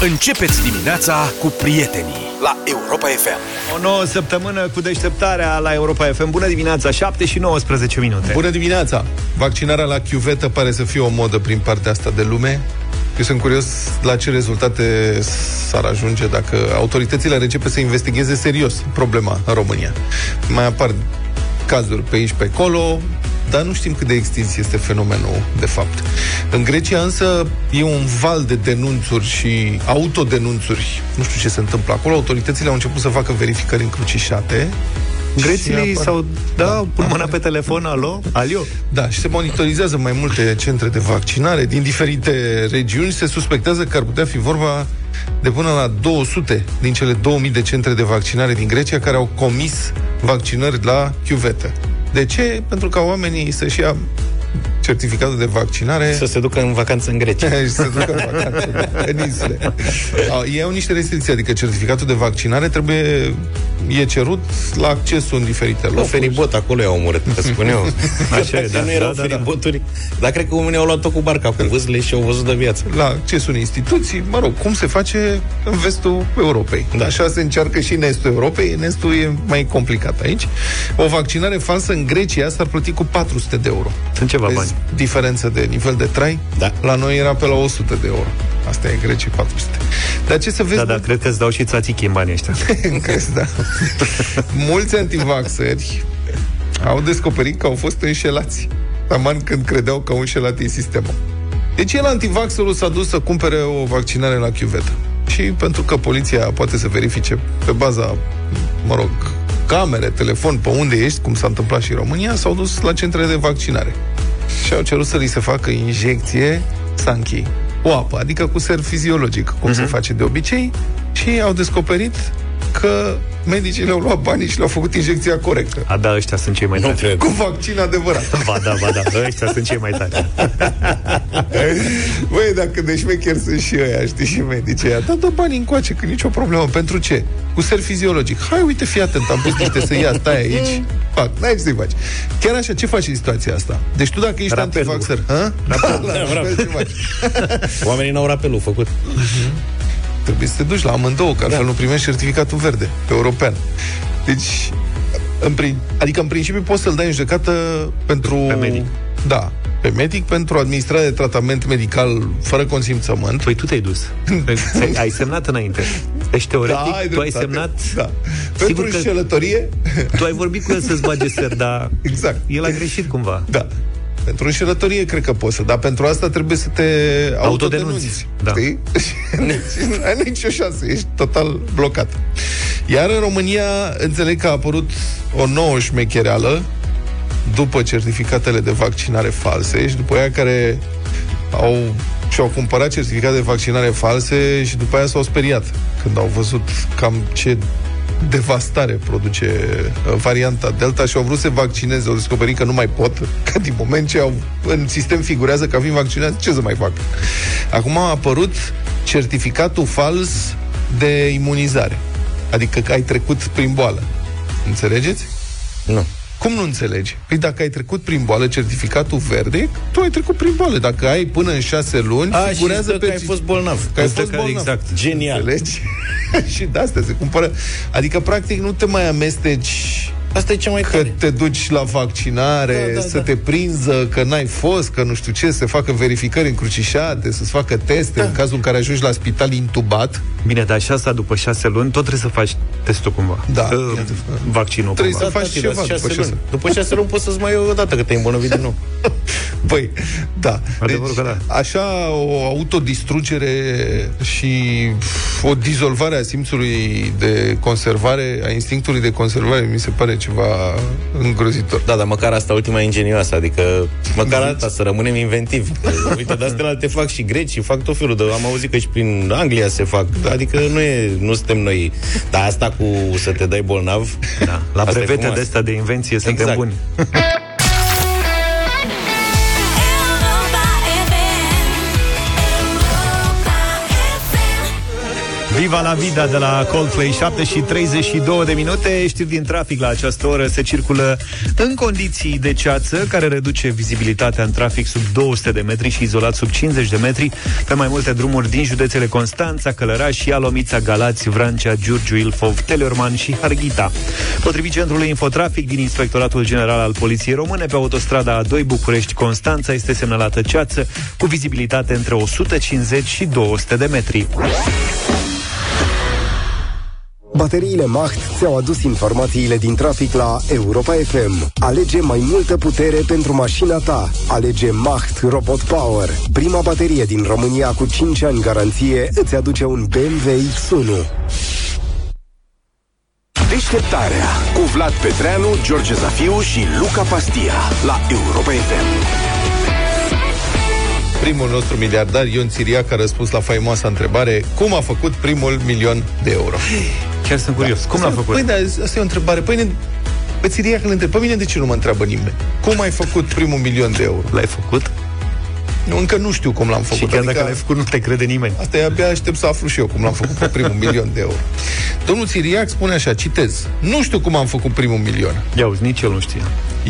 Începeți dimineața cu prietenii la Europa FM. O nouă săptămână cu deșteptarea la Europa FM. Bună dimineața, 7 și 19 minute. Bună dimineața! Vaccinarea la chiuvetă pare să fie o modă prin partea asta de lume. Eu sunt curios la ce rezultate s-ar ajunge dacă autoritățile ar începe să investigheze serios problema în România. Mai apar cazuri pe aici, pe acolo, dar nu știm cât de extins este fenomenul, de fapt. În Grecia, însă, e un val de denunțuri și autodenunțuri. Nu știu ce se întâmplă acolo. Autoritățile au început să facă verificări încrucișate Greții apar- sau da, Da. pun mâna pe telefon, alo? Alio? Da, și se monitorizează mai multe centre de vaccinare din diferite regiuni. Se suspectează că ar putea fi vorba de până la 200 din cele 2000 de centre de vaccinare din Grecia care au comis vaccinări la chiuvetă. De ce? Pentru ca oamenii să-și ia certificatul de vaccinare Să se ducă în vacanță în Grecia. și să ducă în vacanță în insule. Au- Ei au niște restricții, adică certificatul de vaccinare trebuie e cerut la accesul în diferite La locuri. feribot, acolo i-au omorât, că spun eu. Așa e, da, nu erau da, da, da. feriboturi. Dar cred că oamenii au luat-o cu barca, cu vâzle și au văzut de viață. la accesul în instituții, mă rog, cum se face în vestul Europei. Da. Da. Așa se încearcă și în estul Europei, în estul e mai complicat aici. O vaccinare falsă în Grecia s-ar plăti cu 400 de euro. Sunt ceva bani. Vezi diferență de nivel de trai? Da. La noi era pe la 100 de euro. Asta e Grecia 400. Dar ce să vezi? Da, da, mult- cred că îți dau și țațichi în banii ăștia. Crezi, da. Mulți antivaxeri au descoperit că au fost înșelați. Taman când credeau că au înșelat ei sistemul. Deci el, antivaxerul, s-a dus să cumpere o vaccinare la chiuvetă. Și pentru că poliția poate să verifice pe baza, mă rog, camere, telefon, pe unde ești, cum s-a întâmplat și în România, s-au dus la centrele de vaccinare. Și au cerut să li se facă injecție Sankey. O apă, adică cu ser fiziologic, cum se face de obicei, și au descoperit că medicii le-au luat banii și le-au făcut injecția corectă. A, da, ăștia sunt cei mai Nu tari. cred. Cu vaccin adevărat. Ba da, ba da, ăștia sunt cei mai tari. Băi, dacă de șmecheri sunt și ăia, știi, și medicii ăia, dar dă banii încoace, că nicio problemă. Pentru ce? Cu ser fiziologic. Hai, uite, fii atent, am pus niște să ia, stai aici. Fac, n-ai ce să-i faci. Chiar așa, ce faci în situația asta? Deci tu dacă ești Rapelul. antivaxer, ha? Da, la rapel ce faci? Oamenii n-au rapelul făcut. Trebuie să te duci la amândouă, că altfel nu primești certificatul verde european. Deci, în prin, adică în principiu poți să-l dai în judecată pentru... Pe medic. Da, pe medic pentru administrare de tratament medical fără consimțământ. Păi tu te-ai dus. Ți-ai- Ai semnat înainte. Deci, teoretic, Da, ai tu ai dreptate. semnat... Da. Sigur Pentru că înșelătorie, tu ai vorbit cu el să-ți bage ser, dar exact. el a greșit cumva. Da. Pentru înșelătorie cred că poți să, dar pentru asta trebuie să te Autodenunți. autodenunți. Da. Știi? Și nu ai nicio șansă, ești total blocat. Iar în România, înțeleg că a apărut o nouă șmechereală după certificatele de vaccinare false și după aia care au și-au cumpărat certificate de vaccinare false și după aia s-au speriat când au văzut cam ce devastare produce uh, varianta Delta și au vrut să se vaccineze, au descoperit că nu mai pot, că din moment ce au, în sistem figurează că fiind vaccinați, ce să mai fac? Acum a apărut certificatul fals de imunizare, adică că ai trecut prin boală. Înțelegeți? Nu. Cum nu înțelegi? Păi dacă ai trecut prin boală, certificatul verde, tu ai trecut prin boală. Dacă ai până în șase luni, A, și figurează stă pe că ai fost bolnav. că ai Stă fost că- bolnav. exact. Genial. Înțelegi? și de astea se cumpără. Adică, practic, nu te mai amesteci Asta e cea mai că tare. te duci la vaccinare, Da, da, să da. te prinză că n-ai fost, că nu știu ce, să facă verificări încrucișate, să-ți facă teste Da. în cazul în care ajungi la spital intubat. Bine, dar și asta după șase luni, tot trebuie să faci testul cumva. Da. Uh, vaccinul Trebuie cumva. să faci tati, ceva dar după șase șase luni. După șase luni poți să-ți mai iei o dată că te-ai îmbolnăvit din nou. Băi, da. Adevărul că da. Așa o autodistrugere și o dizolvare a simțului de conservare, a instinctului de conservare, mi se pare ceva îngrozitor. Da, dar măcar asta ultima e ingenioasă, adică măcar asta, să rămânem inventivi. Uite, de astea alte fac și greci, fac tot felul de... Am auzit că și prin Anglia se fac, adică nu, e, nu suntem noi. Dar asta cu să te dai bolnav... Da. La asta e brevete frumos. de astea de invenție suntem Exact. buni. Viva la vida de la Coldplay. 7 și 32 de minute. Știri din trafic la această oră. Se circulă în condiții de ceață Care reduce vizibilitatea în trafic Sub 200 de metri și izolat sub 50 de metri. Pe mai multe drumuri din județele Constanța, Călăraș, Ialomița, Galați, Vrancea, Giurgiu, Ilfov, Teleorman și Harghita. Potrivit Centrului Infotrafic din Inspectoratul General al Poliției Române Pe autostrada A2 București-Constanța Este semnalată ceață Cu vizibilitate între 150 și 200 de metri Bateriile Macht ți-au adus informațiile din trafic la Europa FM. Alege mai multă putere pentru mașina ta. Alege Macht Robot Power. Prima baterie din România cu 5 ani garanție îți aduce un BMW X1. Deșteptarea cu Vlad Petreanu, George Zafiu și Luca Pastia la Europa FM. Primul nostru miliardar, Ion Țiriac, a răspuns la faimoasa întrebare cum a făcut primul milion de euro. Chiar sunt curios. Da. Cum l-a făcut? Păi da, asta e o întrebare. Păi ne, pe Țiriac îl întreb. Pe mine de ce nu mă întreabă nimeni? Cum ai făcut primul milion de euro? L-ai făcut? Nu, încă nu știu cum l-am făcut. Și chiar adică, dacă l-ai făcut, nu te crede nimeni. Asta e abia aștept să aflu și eu cum l-am făcut pe primul milion de euro. Domnul Țiriac spune așa, citez. Nu știu cum am făcut primul milion. Ia uzi, nici el nu știa.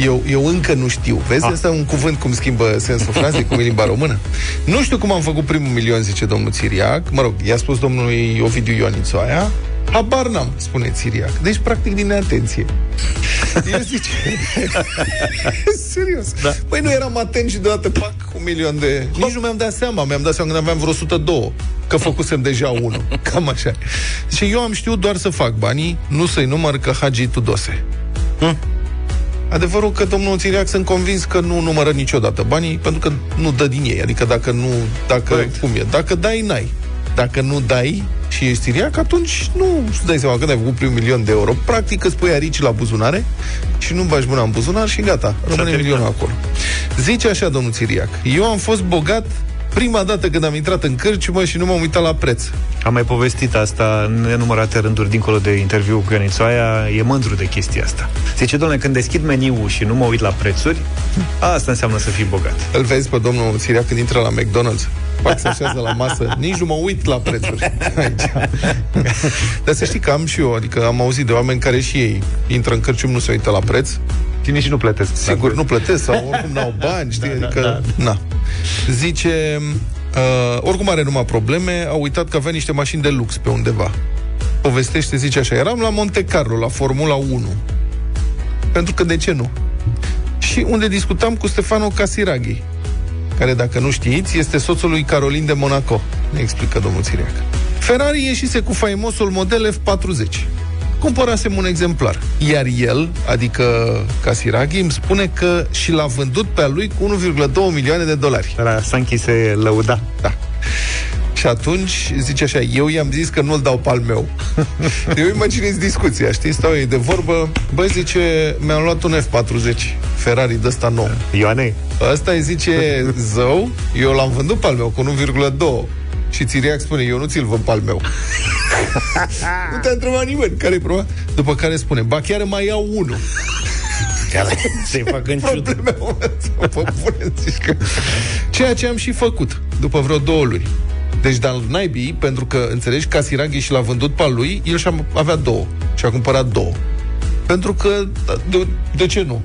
Eu, eu încă nu știu. Vezi, ah. asta e un cuvânt cum schimbă sensul frazei, cum e limba română. Nu știu cum am făcut primul milion, zice domnul Țiriac. Mă rog, i-a spus domnului Ovidiu Ionițu aia. Habar n-am, spune Țiriac. Deci, practic, din neatenție. El zice... Serios. Da. Păi nu eram atent și deodată, pac, un milion de... Nici nu mi-am dat seama. Mi-am dat seama când aveam vreo 102 că făcusem deja unul. Cam așa. Și eu am știut doar să fac banii, nu să-i număr că Hagi Tudose. Hm? Adevărul că domnul Țiriac sunt convins că nu numără niciodată banii, pentru că nu dă din ei. Adică dacă nu, dacă, Correct. cum e, dacă dai, n-ai. Dacă nu dai și ești țiriac, atunci nu îți dai seama când ai făcut primul milion de euro. Practic îți pui arici la buzunare și nu bagi mâna în buzunar și gata, rămâne milionul acolo. Zice așa domnul Țiriac, eu am fost bogat prima dată când am intrat în cârciumă și nu m-am uitat la preț. Am mai povestit asta în nenumărate rânduri dincolo de interviu cu Ionițoaia, e mândru de chestia asta. Zice, domnule, când deschid meniul și nu mă uit la prețuri, asta înseamnă să fii bogat. Îl vezi pe domnul Siria când intră la McDonald's? Fac să așează la masă, nici nu mă uit la prețuri aici. Dar să știi că am și eu, adică am auzit de oameni care și ei intră în cârcium, nu se uită la preț, Cine și nu plătesc. Sigur, nu plătesc sau oricum n-au bani, știi? Da, adică, da, da. Na. Zice, uh, oricum are numai probleme, a uitat că avea niște mașini de lux pe undeva. Povestește, zice așa, eram la Monte Carlo, la Formula 1. Pentru că de ce nu? Și unde discutam cu Stefano Casiraghi, care, dacă nu știți, este soțul lui Carolin de Monaco, ne explică domnul Țiriac. Ferrari ieșise cu faimosul model F40 cumpărasem un exemplar. Iar el, adică Casiraghi, îmi spune că și l-a vândut pe a lui cu 1,2 milioane de dolari. La Sanchi se lăuda. Da. Și atunci, zice așa, eu i-am zis că nu-l dau pe al meu. eu imaginez discuția, știi? Stau ei de vorbă, băi, zice, mi-am luat un F40, Ferrari de ăsta nou. Ioane? Ăsta îi zice, zău, eu l-am vândut pe al meu cu 1,2 și Țiriac spune, eu nu ți-l văd pe al meu. nu te-a întrebat nimeni care e problema. După care spune, ba chiar mai iau unul. Se fac în ciudă. Ceea ce am și făcut după vreo două luni. Deci, dar naibii, pentru că, înțelegi, Casiraghi și l-a vândut pe lui, el și-a avea două. Și a cumpărat două. Pentru că, de, de ce nu?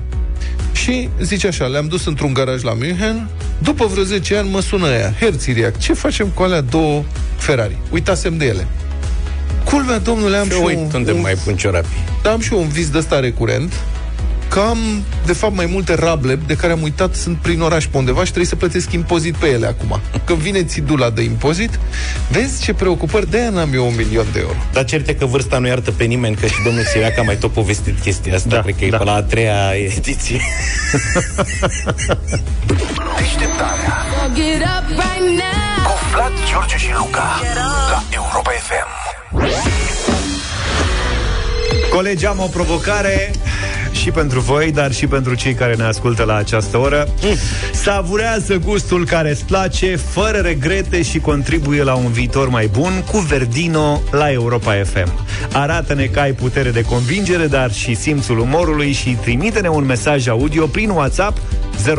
Și zice așa, le-am dus într-un garaj la München, după vreo 10 ani mă sună ea, Herziriac, ce facem cu alea două Ferrari? Uitasem de ele. Culmea, domnule, am și, și uit unde un, mai pun ciorapii. Da, am și eu un vis de ăsta recurent că am, de fapt, mai multe rable de care am uitat sunt prin oraș pe undeva și trebuie să plătesc impozit pe ele acum. Când vine țidula de impozit, vezi ce preocupări, de aia n-am eu un milion de euro. Dar certe că vârsta nu iartă pe nimeni, că și domnul Siriac a mai tot povestit chestia asta, da, cred că da. e pe la a treia ediție. Deșteptarea Cu Vlad, George și Luca La Europa FM Colegi, am o provocare și pentru voi, dar și pentru cei care ne ascultă la această oră. Mm. Savurează gustul care îți place, fără regrete și contribuie la un viitor mai bun cu Verdino la Europa FM. Arată-ne că ai putere de convingere, dar și simțul umorului și trimite-ne un mesaj audio prin WhatsApp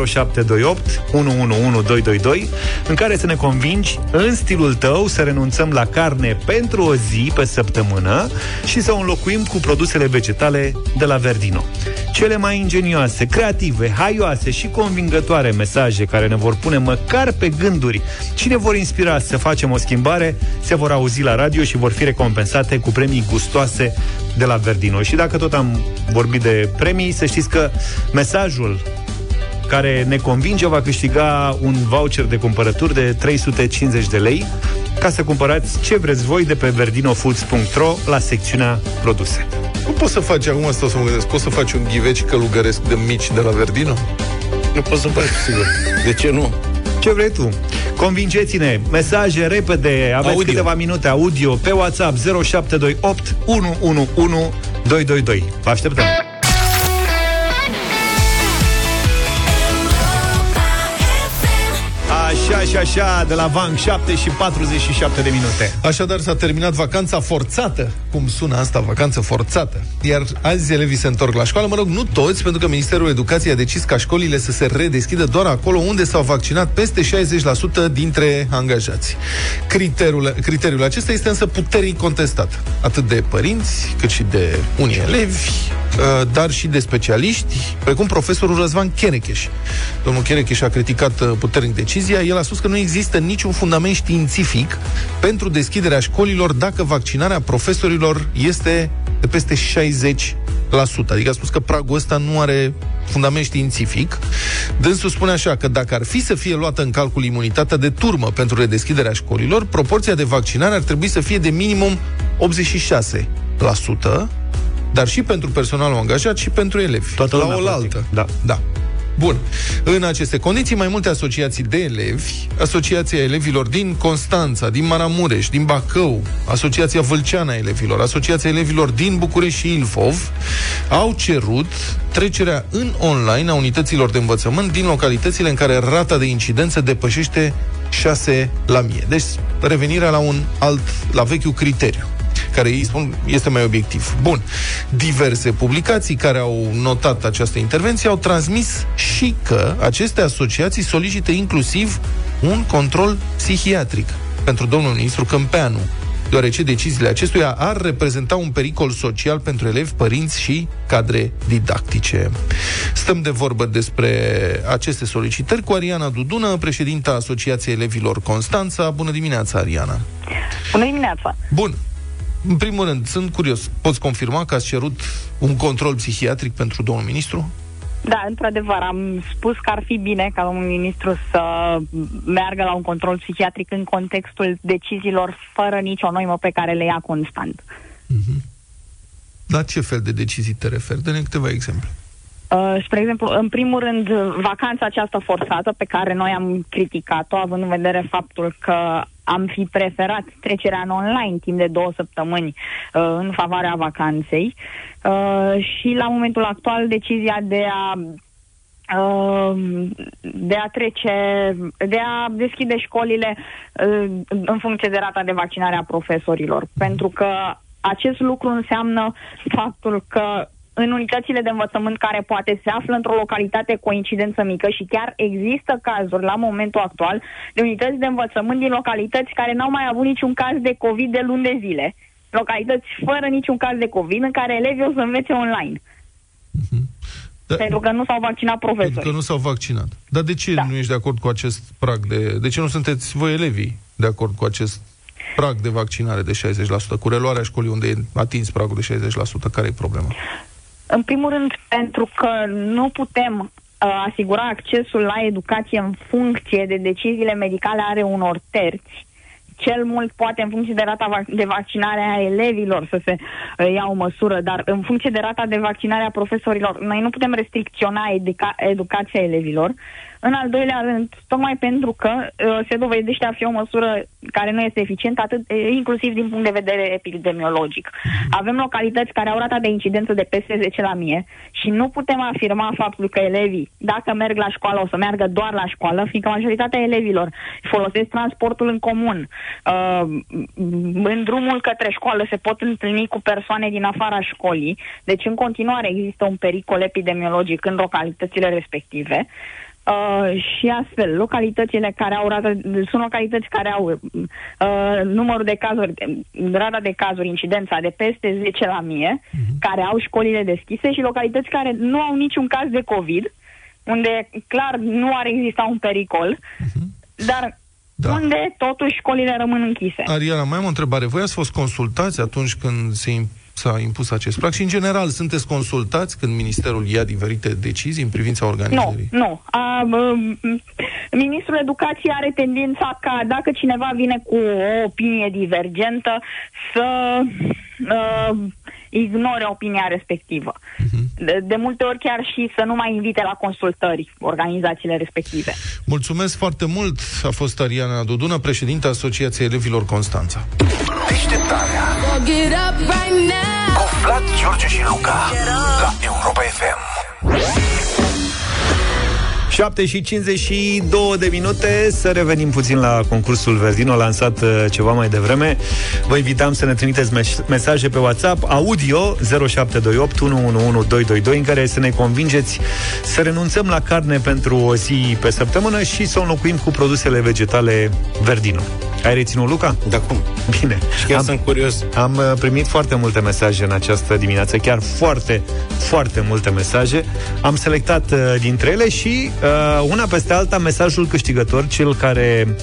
0728 111222 în care să ne convingi în stilul tău să renunțăm la carne pentru o zi pe săptămână și să o înlocuim cu produsele vegetale de la Verdino. Cele mai ingenioase, creative, haioase și convingătoare mesaje care ne vor pune măcar pe gânduri și ne vor inspira să facem o schimbare se vor auzi la radio și vor fi recompensate cu premii gustoase de la Verdino. Și dacă tot am vorbit de premii, să știți că mesajul care ne convinge va câștiga un voucher de cumpărături de 350 de lei ca să cumpărați ce vreți voi de pe verdinofoods.ro la secțiunea produse. Nu poți să faci, acum stau să mă gândesc, poți să faci un ghiveci călugăresc de mici de la Verdino? Nu poți să faci, sigur. De ce nu? Ce vrei tu? Convingeți-ne, mesaje repede, aveți audio. câteva minute audio pe WhatsApp 0728 111 222. Vă așteptăm! Și așa, de la Vanc, 7 și 47 de minute. Așadar s-a terminat vacanța forțată, cum sună asta, vacanță forțată. Iar azi elevii se întorc la școală, mă rog, nu toți, pentru că Ministerul Educației a decis ca școlile să se redeschidă doar acolo unde s-au vaccinat peste 60% dintre angajați. Criteriul, criteriul acesta este însă puternic contestat, atât de părinți, cât și de unii elevi, uh, dar și de specialiști, precum profesorul Răzvan Cherecheș. Domnul Cherecheș a criticat uh, puternic decizia, el a spus că nu există niciun fundament științific pentru deschiderea școlilor dacă vaccinarea profesorilor este de peste 60%. Adică a spus că pragul ăsta nu are fundament științific. Dânsul spune așa că dacă ar fi să fie luată în calcul imunitatea de turmă pentru redeschiderea școlilor, proporția de vaccinare ar trebui să fie de minimum 86%, dar și pentru personalul angajat și pentru elevi. Toată la oaltă. Da. da. Bun. În aceste condiții, mai multe asociații de elevi, Asociația Elevilor din Constanța, din Maramureș, din Bacău, Asociația Vâlceana a Elevilor, Asociația Elevilor din București și Ilfov, au cerut trecerea în online a unităților de învățământ din localitățile în care rata de incidență depășește 6 la mie. Deci, revenirea la un alt, la vechiul criteriu care ei spun este mai obiectiv. Bun. Diverse publicații care au notat această intervenție au transmis și că aceste asociații solicită inclusiv un control psihiatric pentru domnul ministru Câmpeanu, deoarece deciziile acestuia ar reprezenta un pericol social pentru elevi, părinți și cadre didactice. Stăm de vorbă despre aceste solicitări cu Ariana Dudună, președinta Asociației Elevilor Constanța. Bună dimineața, Ariana! Bună dimineața! Bun, în primul rând, sunt curios. Poți confirma că ați cerut un control psihiatric pentru domnul ministru? Da, într-adevăr, am spus că ar fi bine ca domnul ministru să meargă la un control psihiatric în contextul deciziilor fără nicio noimă pe care le ia constant. Mm-hmm. La ce fel de decizii te referi? Dă-ne câteva exemple. Uh, spre exemplu, în primul rând, vacanța aceasta forțată pe care noi am criticat-o, având în vedere faptul că am fi preferat trecerea în online timp de două săptămâni uh, în favoarea vacanței uh, și la momentul actual decizia de a uh, de a trece, de a deschide școlile uh, în funcție de rata de vaccinare a profesorilor. Pentru că acest lucru înseamnă faptul că în unitățile de învățământ care poate se află într-o localitate cu o incidență mică și chiar există cazuri la momentul actual de unități de învățământ din localități care n-au mai avut niciun caz de COVID de luni de zile. Localități fără niciun caz de COVID în care elevii o să învețe online. Uh-huh. Da, pentru că nu s-au vaccinat profesorii. Pentru că nu s-au vaccinat. Dar de ce da. nu ești de acord cu acest prag de... De ce nu sunteți voi elevii de acord cu acest prag de vaccinare de 60%, cu reluarea școlii unde e atins pragul de 60%? Care e problema? În primul rând, pentru că nu putem uh, asigura accesul la educație în funcție de deciziile medicale ale unor terți, cel mult poate în funcție de rata de vaccinare a elevilor să se uh, ia o măsură, dar în funcție de rata de vaccinare a profesorilor, noi nu putem restricționa educa- educația elevilor. În al doilea rând, tocmai pentru că uh, se dovedește a fi o măsură care nu este eficientă, atât, inclusiv din punct de vedere epidemiologic. Avem localități care au rata de incidență de peste 10 la mie și nu putem afirma faptul că elevii, dacă merg la școală, o să meargă doar la școală, fiindcă majoritatea elevilor folosesc transportul în comun. Uh, în drumul către școală se pot întâlni cu persoane din afara școlii, deci în continuare există un pericol epidemiologic în localitățile respective. Uh, și astfel, localitățile care au rată, sunt localități care au uh, numărul de cazuri, rata de cazuri, incidența de peste 10 la mie, uh-huh. care au școlile deschise și localități care nu au niciun caz de COVID, unde clar nu ar exista un pericol, uh-huh. dar da. unde totuși școlile rămân închise. Ariela, mai am o întrebare. Voi ați fost consultați atunci când se s-a impus acest prag și, în general, sunteți consultați când Ministerul ia diferite decizii în privința organizării? Nu, nu. A, Ministrul Educației are tendința ca, dacă cineva vine cu o opinie divergentă, să uh, ignore opinia respectivă. Uh-huh. De, de multe ori chiar și să nu mai invite la consultări organizațiile respective. Mulțumesc foarte mult. A fost Ariana Dudună, președinta Asociației Elevilor Constanța. Deșteptarea Cu Vlad, George și Luca La Europa FM 7 și 52 de minute Să revenim puțin la concursul Verdino Lansat uh, ceva mai devreme Vă invitam să ne trimiteți mesaje pe WhatsApp Audio 0728 111222 În care să ne convingeți Să renunțăm la carne pentru o zi pe săptămână Și să o înlocuim cu produsele vegetale Verdino ai reținut, Luca? Da, cum? Bine. Și chiar am, sunt curios. Am uh, primit foarte multe mesaje în această dimineață, chiar foarte, foarte multe mesaje. Am selectat uh, dintre ele și uh, una peste alta mesajul câștigător, cel care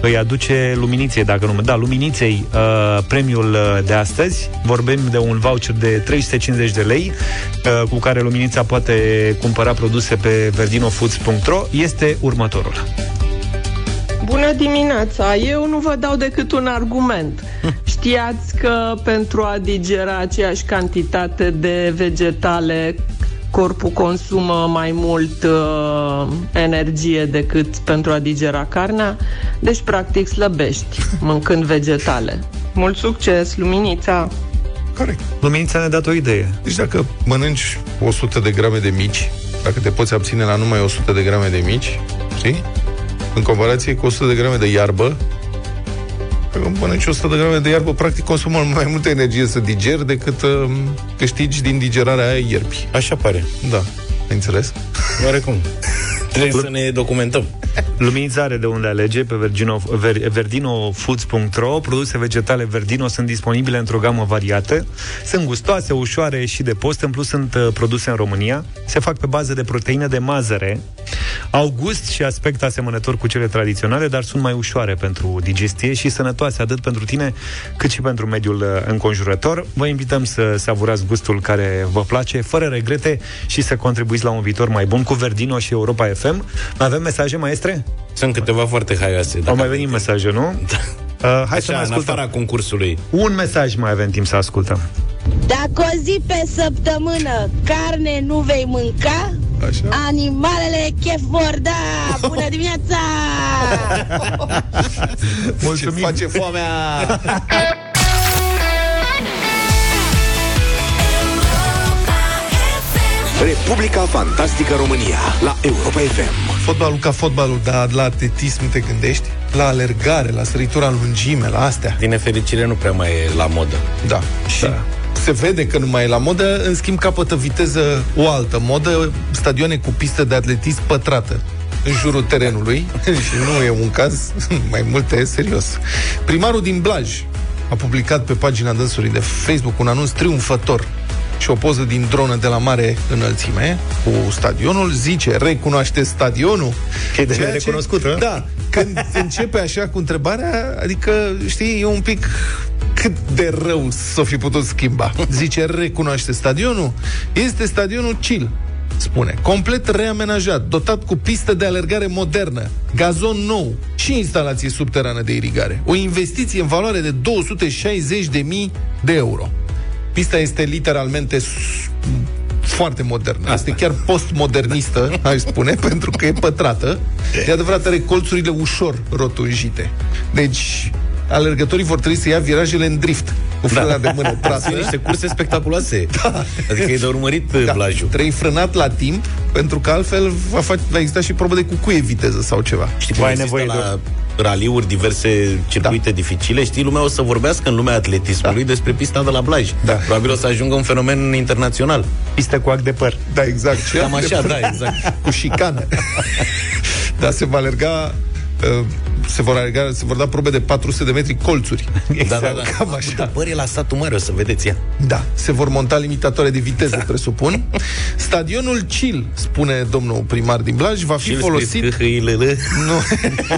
îi aduce Luminiței, dacă nu da, Luminiței uh, premiul uh, de astăzi. Vorbim de un voucher de 350 de lei uh, cu care Luminița poate cumpăra produse pe verdinofoods.ro. Este următorul. Bună dimineața! Eu nu vă dau decât un argument. Știați că pentru a digera aceeași cantitate de vegetale corpul consumă mai mult uh, energie decât pentru a digera carnea, deci practic slăbești mâncând vegetale. Mult succes, Luminița! Corect. Luminița ne-a dat o idee. Deci dacă mănânci 100 de grame de mici, dacă te poți abține la numai 100 de grame de mici, știi? în comparație cu 100 de grame de iarbă, dacă mănânci 100 de grame de iarbă, practic consumă mai multă energie să digeri decât uh, câștigi din digerarea aia ierbi. Așa pare. Da. Ai înțeles? Oarecum. Trebuie să ne documentăm. Luminița are de unde alege pe Vergino, ver, verdinofoods.ro Produse vegetale Verdino sunt disponibile într-o gamă variată. Sunt gustoase, ușoare și de post. În plus sunt uh, produse în România. Se fac pe bază de proteină de mazăre. Au gust și aspect asemănător cu cele tradiționale, dar sunt mai ușoare pentru digestie și sănătoase atât pentru tine cât și pentru mediul uh, înconjurător. Vă invităm să savurați gustul care vă place, fără regrete și să contribuiți la un viitor mai bun cu Verdino și Europa FM. Avem mesaje, maestre? Sunt câteva foarte haioase. Au mai venit mesaje, nu? Da. Uh, hai Așa, să mai ascultăm. în afara concursului. Un mesaj mai avem timp să ascultăm. Dacă o zi pe săptămână carne nu vei mânca, Așa? Animalele chef vor da! Bună dimineața! Mulțumim! Ce face foamea! Republica Fantastică România la Europa FM. Fotbalul ca fotbalul, dar la atletism te gândești? La alergare, la săritura în lungime, la astea. Din nefericire nu prea mai e la modă. Da. Și da. se vede că nu mai e la modă, în schimb capătă viteză o altă modă, stadioane cu pistă de atletism pătrată în jurul terenului și nu e un caz, mai multe serios. Primarul din Blaj a publicat pe pagina dânsului de Facebook un anunț triumfător și o poză din dronă de la mare înălțime cu stadionul, zice, recunoaște stadionul? Că e de recunoscută. Da, când începe așa cu întrebarea, adică, știi, e un pic cât de rău s-o fi putut schimba. Zice, recunoaște stadionul? Este stadionul Chill, spune. Complet reamenajat, dotat cu pistă de alergare modernă, gazon nou și instalație subterană de irigare. O investiție în valoare de 260.000 de euro. Pista este literalmente foarte modernă. Asta. Este chiar postmodernistă, aș spune, pentru că e pătrată. E adevărat, are colțurile ușor rotunjite. Deci, alergătorii vor trebui să ia virajele în drift cu frâna da. de mână trasă. Sunt niște curse spectaculoase. Da. Adică e de urmărit da. blajul. Trebuie frânat la timp, pentru că altfel va, face, va exista și probă de cucuie viteză sau ceva. Știi cum ai nevoie la de... raliuri, diverse circuite da. dificile, știi, lumea o să vorbească în lumea atletismului da. despre pista de la Blaj. Da. Probabil o să ajungă un fenomen internațional. Pistă cu ac de păr. Da, exact. Cam așa, da, exact. cu șicană. Dar se va alerga uh, se vor, alega, se vor da probe de 400 de metri colțuri. Exact, da, da, da. Cam așa. Da, pări la satul mare, o să vedeți ea. Da, se vor monta limitatoare de viteză, da. presupun. Stadionul Cil, spune domnul primar din Blaj, va fi Cil folosit... Nu.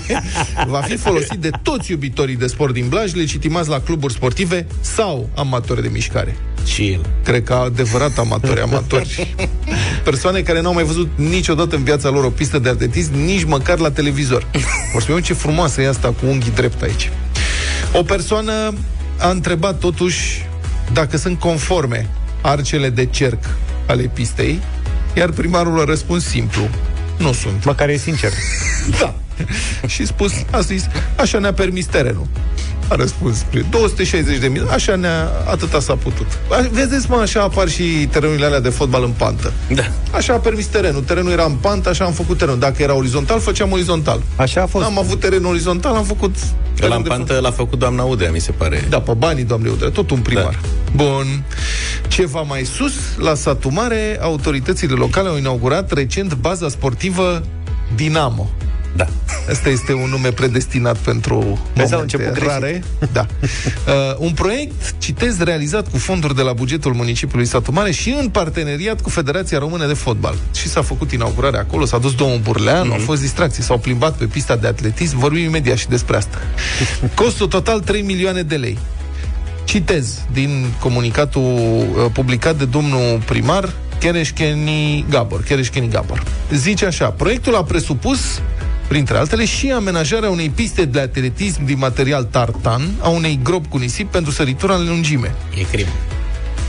va fi folosit de toți iubitorii de sport din Blaj, legitimați la cluburi sportive sau amatori de mișcare. Cil. Cred că adevărat amatori, amatori. Persoane care n-au mai văzut niciodată în viața lor o pistă de atletism, nici măcar la televizor. O să ce frumoasă e asta cu unghii drept aici. O persoană a întrebat totuși dacă sunt conforme arcele de cerc ale pistei, iar primarul a răspuns simplu. Nu sunt. Măcar e sincer. Da. și spus, a zis, așa ne-a permis terenul. A răspuns 260 de mii, așa ne-a, atâta s-a putut. Vedeți, mă, așa apar și terenurile alea de fotbal în pantă. Da. Așa a permis terenul. Terenul era în pantă, așa am făcut terenul. Dacă era orizontal, făceam orizontal. Așa a fost. Am avut teren orizontal, am făcut la în pantă l-a făcut doamna Udrea, mi se pare. Da, pe banii doamnei Udrea, tot un primar. Da. Bun. Ceva mai sus, la satul mare, autoritățile locale au inaugurat recent baza sportivă Dinamo. Da. Asta este un nume predestinat pentru Vezi, momente rare. Da. Uh, un proiect, citez, realizat cu fonduri de la bugetul municipiului Satu Mare și în parteneriat cu Federația Română de Fotbal. Și s-a făcut inaugurarea acolo, s-a dus domnul Burleanu, mm-hmm. au fost distracții, s-au plimbat pe pista de atletism, vorbim imediat și despre asta. Costul total 3 milioane de lei. Citez din comunicatul uh, publicat de domnul primar Kereșcheni Gabor. Kereșcheni Gabor. Zice așa, proiectul a presupus printre altele, și amenajarea unei piste de atletism din material tartan, a unei gropi cu nisip pentru săritura în lungime. E crimă.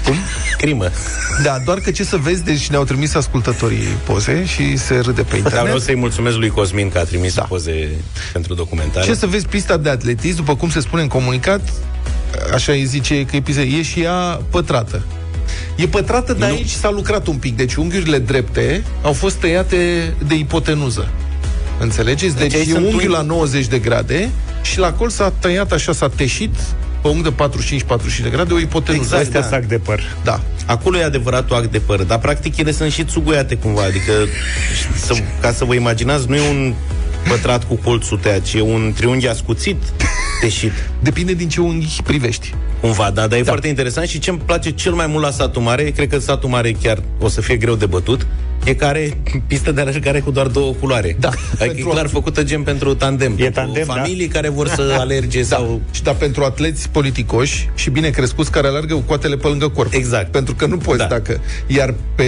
Cum? Crimă. Da, doar că ce să vezi, deci ne-au trimis ascultătorii poze și se râde pe internet. Dar vreau să-i mulțumesc lui Cosmin că a trimis da. poze pentru documentare. Ce să vezi, pista de atletism, după cum se spune în comunicat, așa îi zice că e, pista, e și ea pătrată. E pătrată, dar nu. aici s-a lucrat un pic. Deci unghiurile drepte au fost tăiate de ipotenuză. Înțelegeți? Deci, deci e unghiul un... la 90 de grade și la colț s-a tăiat așa, s-a teșit pe unghi de 45-45 de grade, o ipotenuză. Exact, Asta da. sac de păr. Da. Acolo e adevăratul ac de păr, dar practic ele sunt și țuguiate cumva, adică să, ca să vă imaginați, nu e un pătrat cu colțul tăiat, ci e un triunghi ascuțit, teșit. Depinde din ce unghi privești. Cumva, da, dar e da. foarte interesant și ce îmi place cel mai mult la satul mare, cred că satul mare chiar o să fie greu de bătut, e care pistă de alergare cu doar două culoare. Da. Adică e clar făcută gen pentru tandem. E pentru tandem, da. familii da. care vor să alerge da. sau... Și da, pentru atleți politicoși și bine crescuți care alergă cu coatele pe lângă corp. Exact. Pentru că nu poți da. dacă... Iar pe,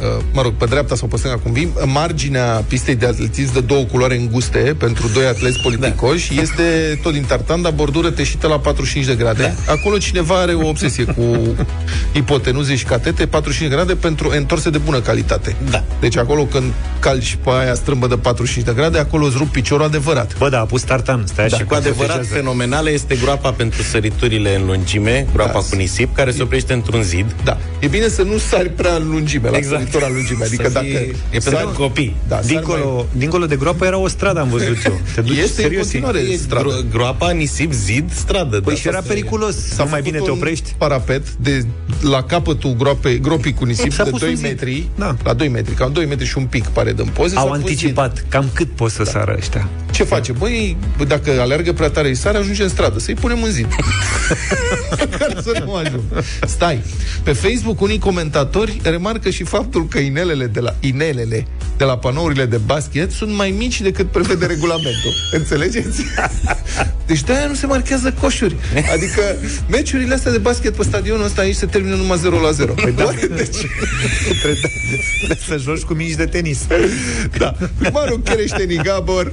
uh, mă rog, pe dreapta sau pe stânga, cum vin, marginea pistei de atletism de două culoare înguste pentru doi atleți politicoși da. este tot din tartan, dar bordură teșită la 45 de grade. Da. Acolo cineva are o obsesie cu ipotenuze și catete, 45 de grade pentru întorse de bună calitate. Da. Deci acolo când calci pe aia strâmbă de 45 de grade, acolo îți rup piciorul adevărat. Bă, da, a pus tartan. Stai da, și cu adevărat fenomenală este groapa pentru săriturile în lungime, groapa da. cu nisip, care se oprește într-un zid. Da. E bine să nu sari prea în lungime, la exact. săritura în lungime. Adică dacă... E pentru copii. Da, dincolo, mai... dincolo de groapă era o stradă, am văzut eu. Te duci este serios, în continuare e stradă. Gro- groapa, nisip, zid, stradă. Păi da, și era periculos. Sau mai bine te oprești? parapet de la capătul groapei, gropii cu nisip de 2 metri, da. la 2 metri, cam 2 metri și un pic pare din poze. Au anticipat din... cam cât pot să da. sară ăștia. Ce face? Băi, dacă alergă prea tare și sare, ajunge în stradă. Să-i punem în zid. Care să nu ajung. Stai. Pe Facebook, unii comentatori remarcă și faptul că inelele de la, inelele de la panourile de basket sunt mai mici decât prevede regulamentul. Înțelegeți? Deci de-aia nu se marchează coșuri. Adică meciurile astea de basket pe stadionul ăsta aici se termină numai 0 la 0. Păi da. Deci... Trebuie să joci cu mici de tenis. Da. Primarul Chereșteni Gabor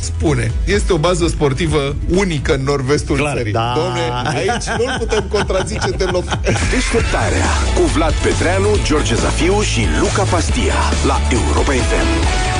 spune, este o bază sportivă unică în nord-vestul Clar, țării. da. Domne, aici nu-l putem contrazice deloc. Deșteptarea cu Vlad Petreanu, George Zafiu și Luca Pastia la Europa FM.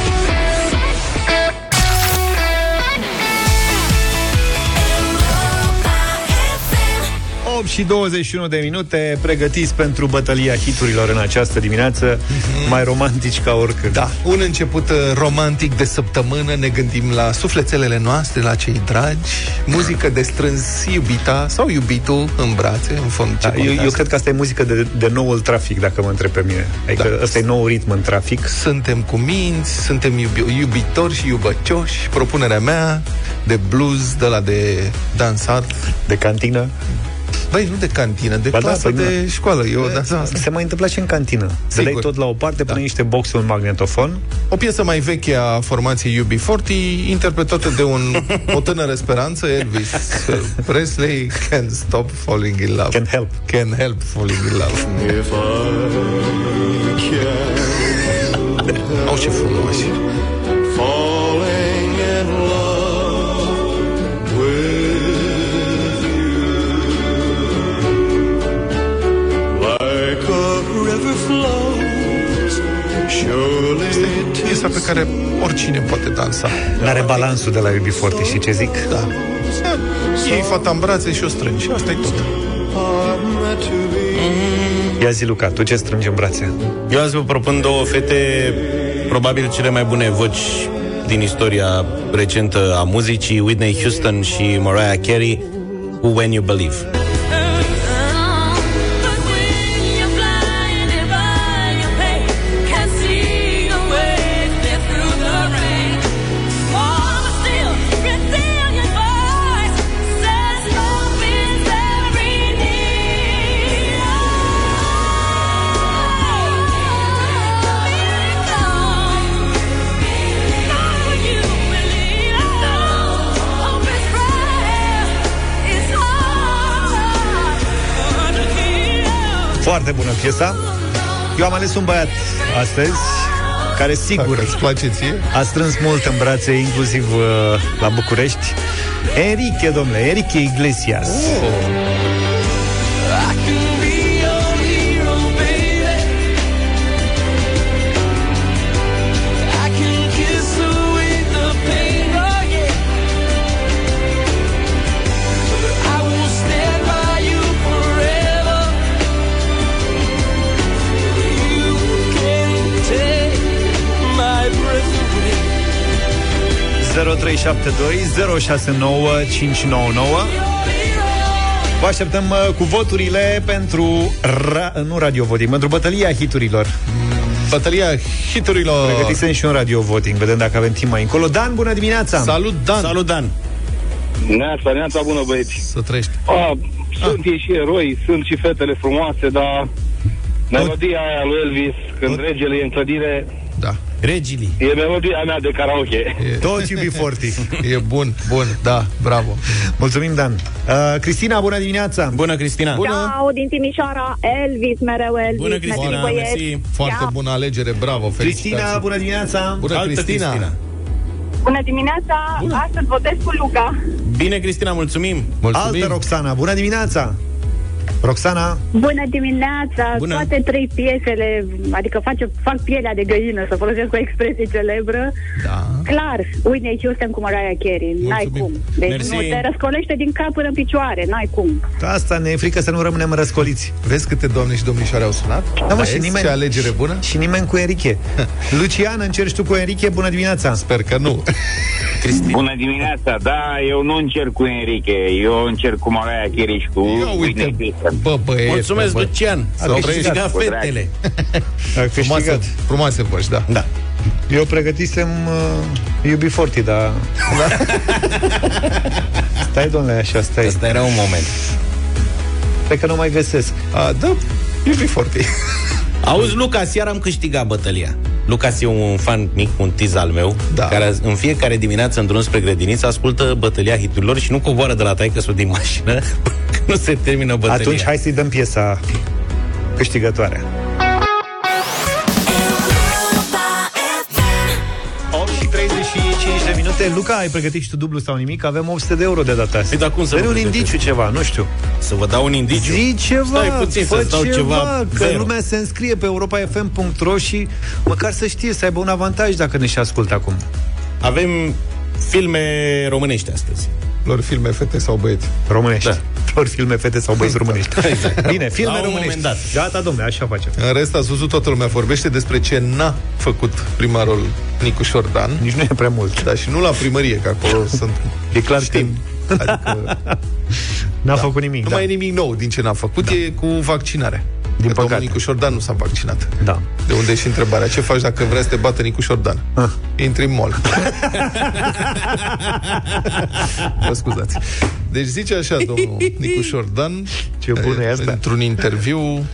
8 și 21 de minute Pregătiți pentru bătălia hiturilor în această dimineață mm-hmm. Mai romantici ca oricând. Da, un început uh, romantic de săptămână Ne gândim la sufletelele noastre, la cei dragi Muzică de strâns iubita sau iubitul în brațe, în fond da, eu, eu cred că asta e muzică de, de noul trafic, dacă mă întreb pe mine. Adică da. ăsta e nou ritm în trafic. Suntem cu minți, suntem iubi- iubitori și iubăcioși. Propunerea mea de blues, de la de dansat. De cantină Băi, nu de cantină, de ba da, clasă da, de nu. școală. Eu, da, asta. Se mai întâmpla și în cantină. Să dai tot la o parte, da. pune niște boxe, un magnetofon. O piesă mai veche a formației UB40, interpretată de un, o tânără speranță, Elvis Presley, Can't Stop Falling in Love. Can help. Can help falling in love. If I can Au, ce frumos! Oricine poate dansa. Are balansul de la UB40 și ce zic? Da. Ei fata în brațe și o strângi. Asta e tot. Ia zi, Luca, tu ce strângi în brațe? Eu azi vă propun două fete, probabil cele mai bune voci din istoria recentă a muzicii, Whitney Houston și Mariah Carey, cu When You Believe. Foarte bună piesa. Eu am ales un băiat astăzi care sigur îți place ție? a strâns mult în brațe, inclusiv uh, la București. Enrique, domnule, Enrique Iglesias. Oh. Vă așteptăm uh, cu voturile pentru ra- nu radio voting, pentru bătălia hiturilor. Bătălia hiturilor. Pregătisem și un radio voting, vedem dacă avem timp mai încolo. Dan, bună dimineața! Salut, Dan! Salut, Dan! Neața, neața bună, băieți! Să trăiești! A, sunt ei și eroi, sunt și fetele frumoase, dar melodia aia lui Elvis, când regele e în clădire, Da. Regilii. e melodia mea de karaoke. E, Toți iubi forti. e bun, bun, da, bravo. Mulțumim, Dan. Uh, Cristina, bună dimineața! Bună, Cristina! Bună. Ciao, din Timișoara, Elvis, mereu Elvis. Bună, mersi, Cristina, băieți. mersi. Foarte Ciao. bună alegere, bravo, felicitații. Cristina, bună dimineața! Bună, Altă Cristina. Cristina. Bună dimineața, Bună. astăzi votez cu Luca. Bine, Cristina, mulțumim! Mulțumim. Altă Roxana, bună dimineața! Roxana, Bună dimineața, Bună. toate trei piesele, adică face, fac pielea de găină, să folosesc o expresie celebră. Da. Clar, Whitney Houston cu Mariah Carey, n-ai Mulțumim. cum. Deci Mersi. nu, te răscolește din cap până în picioare, n-ai cum. asta ne e frică să nu rămânem răscoliți. Vezi câte doamne și domnișoare au sunat? Da, mă, Vezi și nimeni- Ce alegere bună? Și nimeni cu Enrique. Lucian, încerci tu cu Enrique, bună dimineața! Sper că nu. Bună dimineața, da, eu nu încerc cu Enrique, eu încerc cu Mariah Carey și cu Ia Whitney uite, Houston. Bă, băieți, Mulțumesc, bă, Lucian! Să Au trăiești. câștigat Cu drag. fetele! A Frumoase, câștigat. frumoase voci, da. Da. Eu pregătisem uh, iubi forti, dar... stai, domnule, așa, stai. Asta era un moment. Stai că nu mai găsesc. A, da, iubi foarte. Auzi, Lucas, iar am câștigat bătălia. Lucas e un fan mic, un tiz al meu, Da. care în fiecare dimineață în drum spre grădiniță ascultă bătălia hiturilor și nu coboară de la taică din mașină că nu se termină bătălia. Atunci hai să-i dăm piesa câștigătoare. Uite, Luca, ai pregătit și tu dublu sau nimic? Avem 800 de euro de data asta. Păi, dar cum să Dă vă un pregătesc? indiciu ceva, nu știu. Să vă dau un indiciu. Zi ceva, Stai puțin fă să-ți dau ceva, ceva că zero. lumea se înscrie pe europa.fm.ro și măcar să știe, să aibă un avantaj dacă ne și ascultă acum. Avem filme românești astăzi. Lor filme, fete sau băieți. Românești. Da. Ori filme fete sau băieți românești. Exact. Bine, filme La un românești. moment dat. Gata, domnule, așa facem. În rest, ați văzut, toată lumea vorbește despre ce n-a făcut primarul Nicu Șordan. Nici nu e prea mult. Da, și nu la primărie, că acolo sunt... E clar știm. Adică, N-a făcut nimic, nu da. mai e nimic nou din ce n-a făcut, e cu vaccinarea. Din că domnul păcate. Nicu Șordan nu s-a vaccinat. Da. De unde e și întrebarea. Ce faci dacă vrea să te bată Nicu Șordan? Ah. Intri în mall. Vă scuzați. Deci zice așa domnul Nicu Șordan Ce bună e asta. Într-un interviu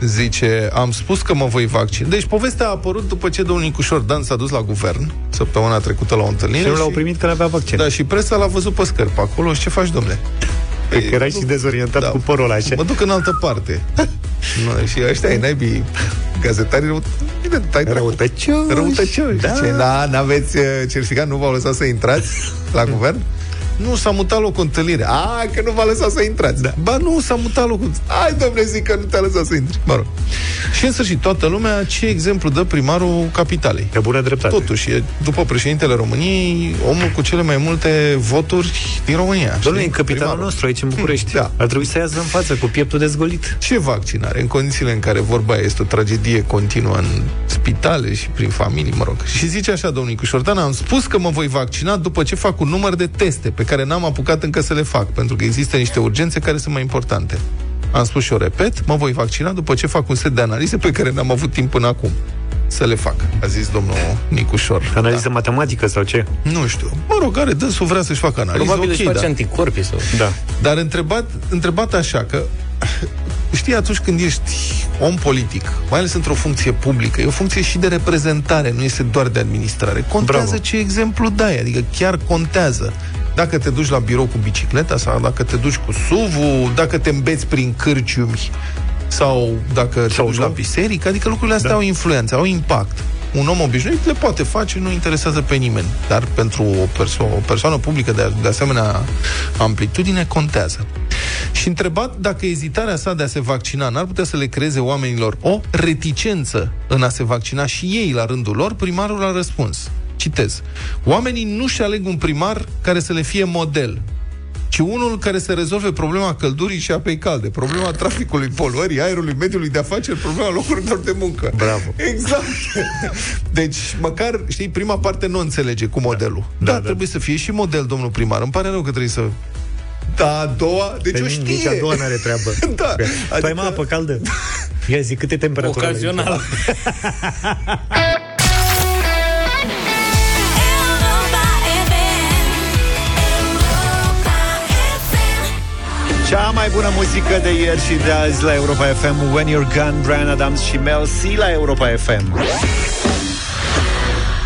zice Am spus că mă voi vaccina Deci povestea a apărut după ce domnul Nicu Șordan s-a dus la guvern Săptămâna trecută la o întâlnire Și nu l-au primit că n-avea vaccin. Da, și presa l-a văzut pe scări pe acolo Și ce faci, domnule? Cred că erai și dezorientat cu părul ăla așa. Mă duc în altă parte nu, Și ăștia ai naibii Gazetarii rău... Bine, tai dracu. Răutăcioși. Răutăcioși Da. Zice, da, n-aveți uh, certificat, nu v-au lăsat să intrați la guvern? Nu, s-a mutat locul întâlnire. A, că nu v-a lăsat să intrați. Da. Ba nu, s-a mutat locul. Hai, domnule, zic că nu te-a lăsat să intri. Mă rog. Și în sfârșit, toată lumea, ce exemplu dă primarul capitalei? Pe bună dreptate. Totuși, e, după președintele României, omul cu cele mai multe voturi din România. Domnule, e știi? capitanul Primarul. nostru aici în București. Da. Ar trebui să iasă în față cu pieptul dezgolit. Ce vaccinare? În condițiile în care vorba aia este o tragedie continuă în spitale și prin familii, mă rog. Și zice așa, domnul Nicu Șordan, am spus că mă voi vaccina după ce fac un număr de teste pe care n-am apucat încă să le fac, pentru că există niște urgențe care sunt mai importante. Am spus și o repet, mă voi vaccina după ce fac un set de analize pe care n-am avut timp până acum să le fac, a zis domnul Nicușor. Analiză matematică sau ce? Nu știu. Mă rog, are dânsul vrea să-și facă analiză. Probabil ok, își face da. anticorpii sau... Da. Dar întrebat, întrebat așa că Știi, atunci când ești om politic, mai ales într-o funcție publică, e o funcție și de reprezentare, nu este doar de administrare. Contează Bravo. ce exemplu dai, adică chiar contează. Dacă te duci la birou cu bicicleta sau dacă te duci cu SUV-ul, dacă te îmbeți prin cârciumi sau dacă te Sau duci nu. la biserică, adică lucrurile astea Da. au influență, au impact. Un om obișnuit le poate face, nu interesează pe nimeni. Dar pentru o, perso- o persoană publică de, de asemenea amplitudine, contează. Și întrebat dacă ezitarea sa de a se vaccina n-ar putea să le creeze oamenilor o reticență în a se vaccina și ei la rândul lor, primarul a răspuns. Citez. Oamenii nu-și aleg un primar care să le fie model, ci unul care să rezolve problema căldurii și apei calde, problema traficului, poluării, aerului, mediului de afaceri, problema locurilor de muncă. Bravo. Exact. Deci, măcar, știi, prima parte nu înțelege cu modelul. Da, Da, da, da. trebuie să fie și model, domnul primar. Îmi pare rău că trebuie să... Da, a doua, deci Pe o mine știe. Nici a doua n-are treabă. Da, Tu ai adică- mă apă caldă? Ia zi, câte temperatură ai? Ocazional. Cea mai bună muzică de ieri și de azi la Europa FM When You're Gone, Brian Adams și Mel C la Europa FM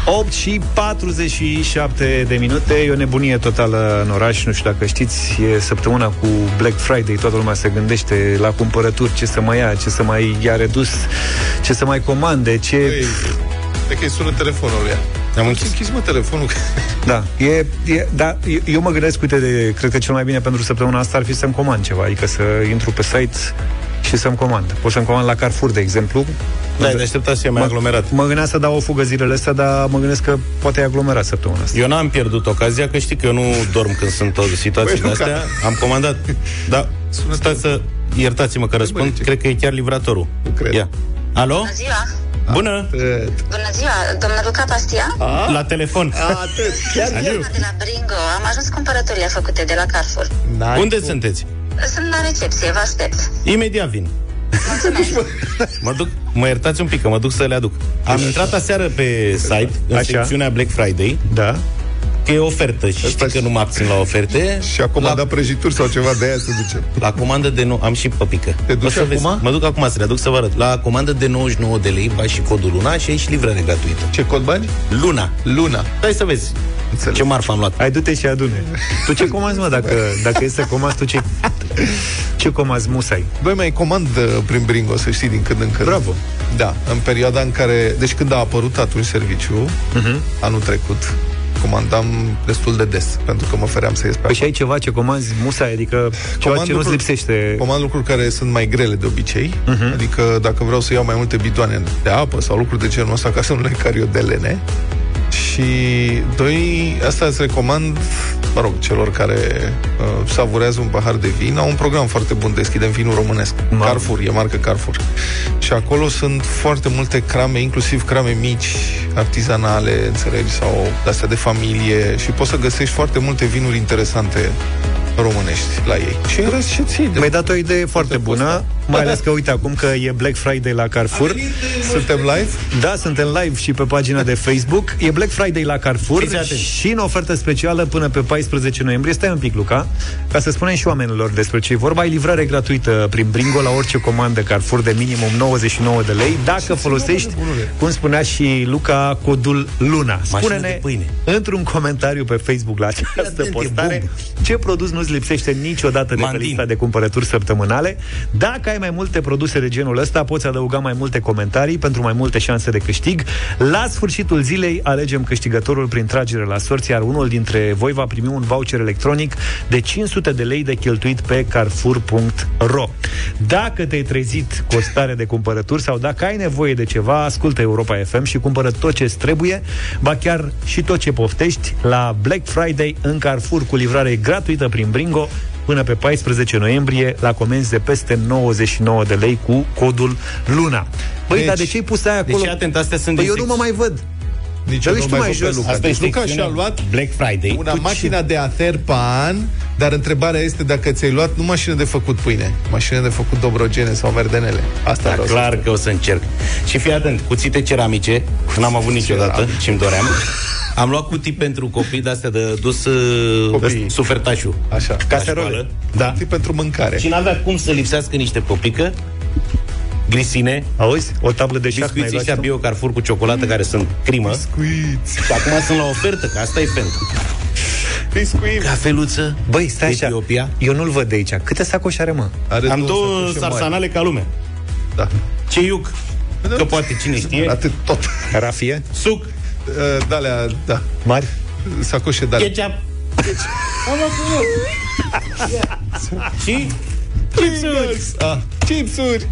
8 și 47 de minute E o nebunie totală în oraș Nu știu dacă știți E săptămâna cu Black Friday Toată lumea se gândește la cumpărături Ce să mai ia, ce să mai ia redus Ce să mai comande Ce... Băi, Cred că îi sună telefonul lui. Am închis. închis, mă, telefonul. Da, e, e, da, eu, eu mă gândesc, uite, de, cred că cel mai bine pentru săptămâna asta ar fi să-mi comand ceva, adică să intru pe site și să-mi comand. Pot să-mi comand la Carrefour, de exemplu. Da, te aștepta să fie mai mă, aglomerat. Mă gândeam să dau o fugă zilele astea, dar mă gândesc că poate e aglomerat săptămâna asta. Eu n-am pierdut ocazia, că știi că eu nu dorm când sunt o situații Băi, de astea. Am comandat. Da, stați să... Iertați-mă că răspund. băi, Cred că e chiar livratorul. Nu cred. Ia. Alo? Bună ziua! Bună! Bună ziua, domnul Luca Pastia? La telefon. Atât. Chiar Sunt Irma de la Bringo. Am ajuns cumpărăturile făcute de la Carrefour. N-ai Unde cum. sunteți? Sunt la recepție, vă aștept. Imediat vin. Mulțumesc. Mă duc, mă iertați un pic, că mă duc să le aduc. Am intrat aseară pe site, în Așa. secțiunea Black Friday, Da? Că e ofertă și știi că nu mă abțin la oferte. Și a comandat prăjituri sau ceva de aia se duce. La comandă de nou, am și păpică. Te duci O să vezi. acum? Mă duc acum să le aduc să vă arăt. La comandă de 99 de lei, bași și codul Luna și ai și livrare gratuită. Ce cod bani? Luna. Luna. Stai să vezi Înțeleg. ce marfă am luat. Hai, du-te și adune. Tu ce comanzi, mă, dacă, dacă e să comanzi, tu ce, ce comanzi musai? Băi, mai comand uh, prin Bringo, să știi, din când în când. Bravo. Da, în perioada în care... Deci când a apărut atunci serviciu, Mhm. uh-huh. anul trecut, comandam destul de des, pentru că mă feream să ies pe Păi și ai ceva ce comanzi musai, adică ceva ce nu-ți lipsește. Comand lucruri care sunt mai grele de obicei, uh-huh. adică dacă vreau să iau mai multe bidoane de apă sau lucruri de genul ăsta ca să nu le car eu de lene. Și doi, asta îți recomand, mă rog, celor care uh, savurează un pahar de vin, au un program foarte bun, deschidem vinul românesc. Mamă. Carrefour, e marcă Carrefour. Și acolo sunt foarte multe crame, inclusiv crame mici, artizanale, înțelegi, sau astea de familie și poți să găsești foarte multe vinuri interesante românești la ei. Și în rest, ce ții? Mi-ai dat o idee foarte bună, mai ales că, uite, acum că e Black Friday la Carrefour. Suntem live? Da, suntem live și pe pagina de Facebook. E Black Friday la Carrefour Fiți atenți. și în ofertă specială până pe 14 noiembrie. Stai un pic, Luca, ca să spunem și oamenilor despre ce e vorba. Ai livrare gratuită prin Bringo la orice comandă Carrefour de minimum 99 de lei, dacă folosești, cum spunea și Luca, codul LUNA. Spune-ne de pâine. într-un comentariu pe Facebook la această atent, e postare ce produs nu-ți lipsește niciodată de pe Mandin. lista de cumpărături săptămânale. Dacă ai mai multe produse de genul ăsta, poți adăuga mai multe comentarii pentru mai multe șanse de câștig. La sfârșitul zilei alegem câștigătorul prin tragere la sorți, iar unul dintre voi va primi un voucher electronic de 500 de lei de cheltuit pe carrefour.ro. Dacă te-ai trezit cu o stare de cumpărături sau dacă ai nevoie de ceva, ascultă Europa FM și cumpără tot ce trebuie, ba chiar și tot ce poftești la Black Friday în Carrefour cu livrare gratuită prin Bringo până pe 14 noiembrie la comenzi de peste 99 de lei cu codul LUNA. Băi, Deci- dar de ce ai pus aia acolo? Deci, atent, astea sunt Păi din eu nu mă mai văd. Nici Dar eu uite nu tu mai văd pe jos. Luca. Asta Deci este Luca secțiunea și-a luat Black Friday. una Tu mașina de ater pe an, dar întrebarea este dacă ți-ai luat nu mașină de făcut pâine, mașină de făcut dobrogene sau merdenele. Asta Da, vreau să clar că o să încerc. Și fii atent, cuțite ceramice, n-am avut niciodată și îmi doream. Am luat cutii pentru copii de-astea de dus uh, Copii. sufertașul. Așa. La Caserole. școală. Da. Ții pentru mâncare. Și n-avea cum să lipsească niște popică, glisine, Auzi? O tablă de șah n-ai biscuiții luat ăștia tu? bio Carrefour cu ciocolată care sunt crimă. Biscuiți. Și acum sunt la ofertă, că asta e pentru. Biscuiți. Cafeluță. Băi, stai așa. Etiopia. Eu nu-l văd de aici. Câte sacoșe are, mă? Are Am două sacoșe mari. sarsanale ca lume. Da. Ce iuc? Că poate cine știe. Atât tot. Rafie? Suc, Uh, Dalea, da. Mari? Sacoșe de ketchup. Și chipsuri. Ah, chipsuri.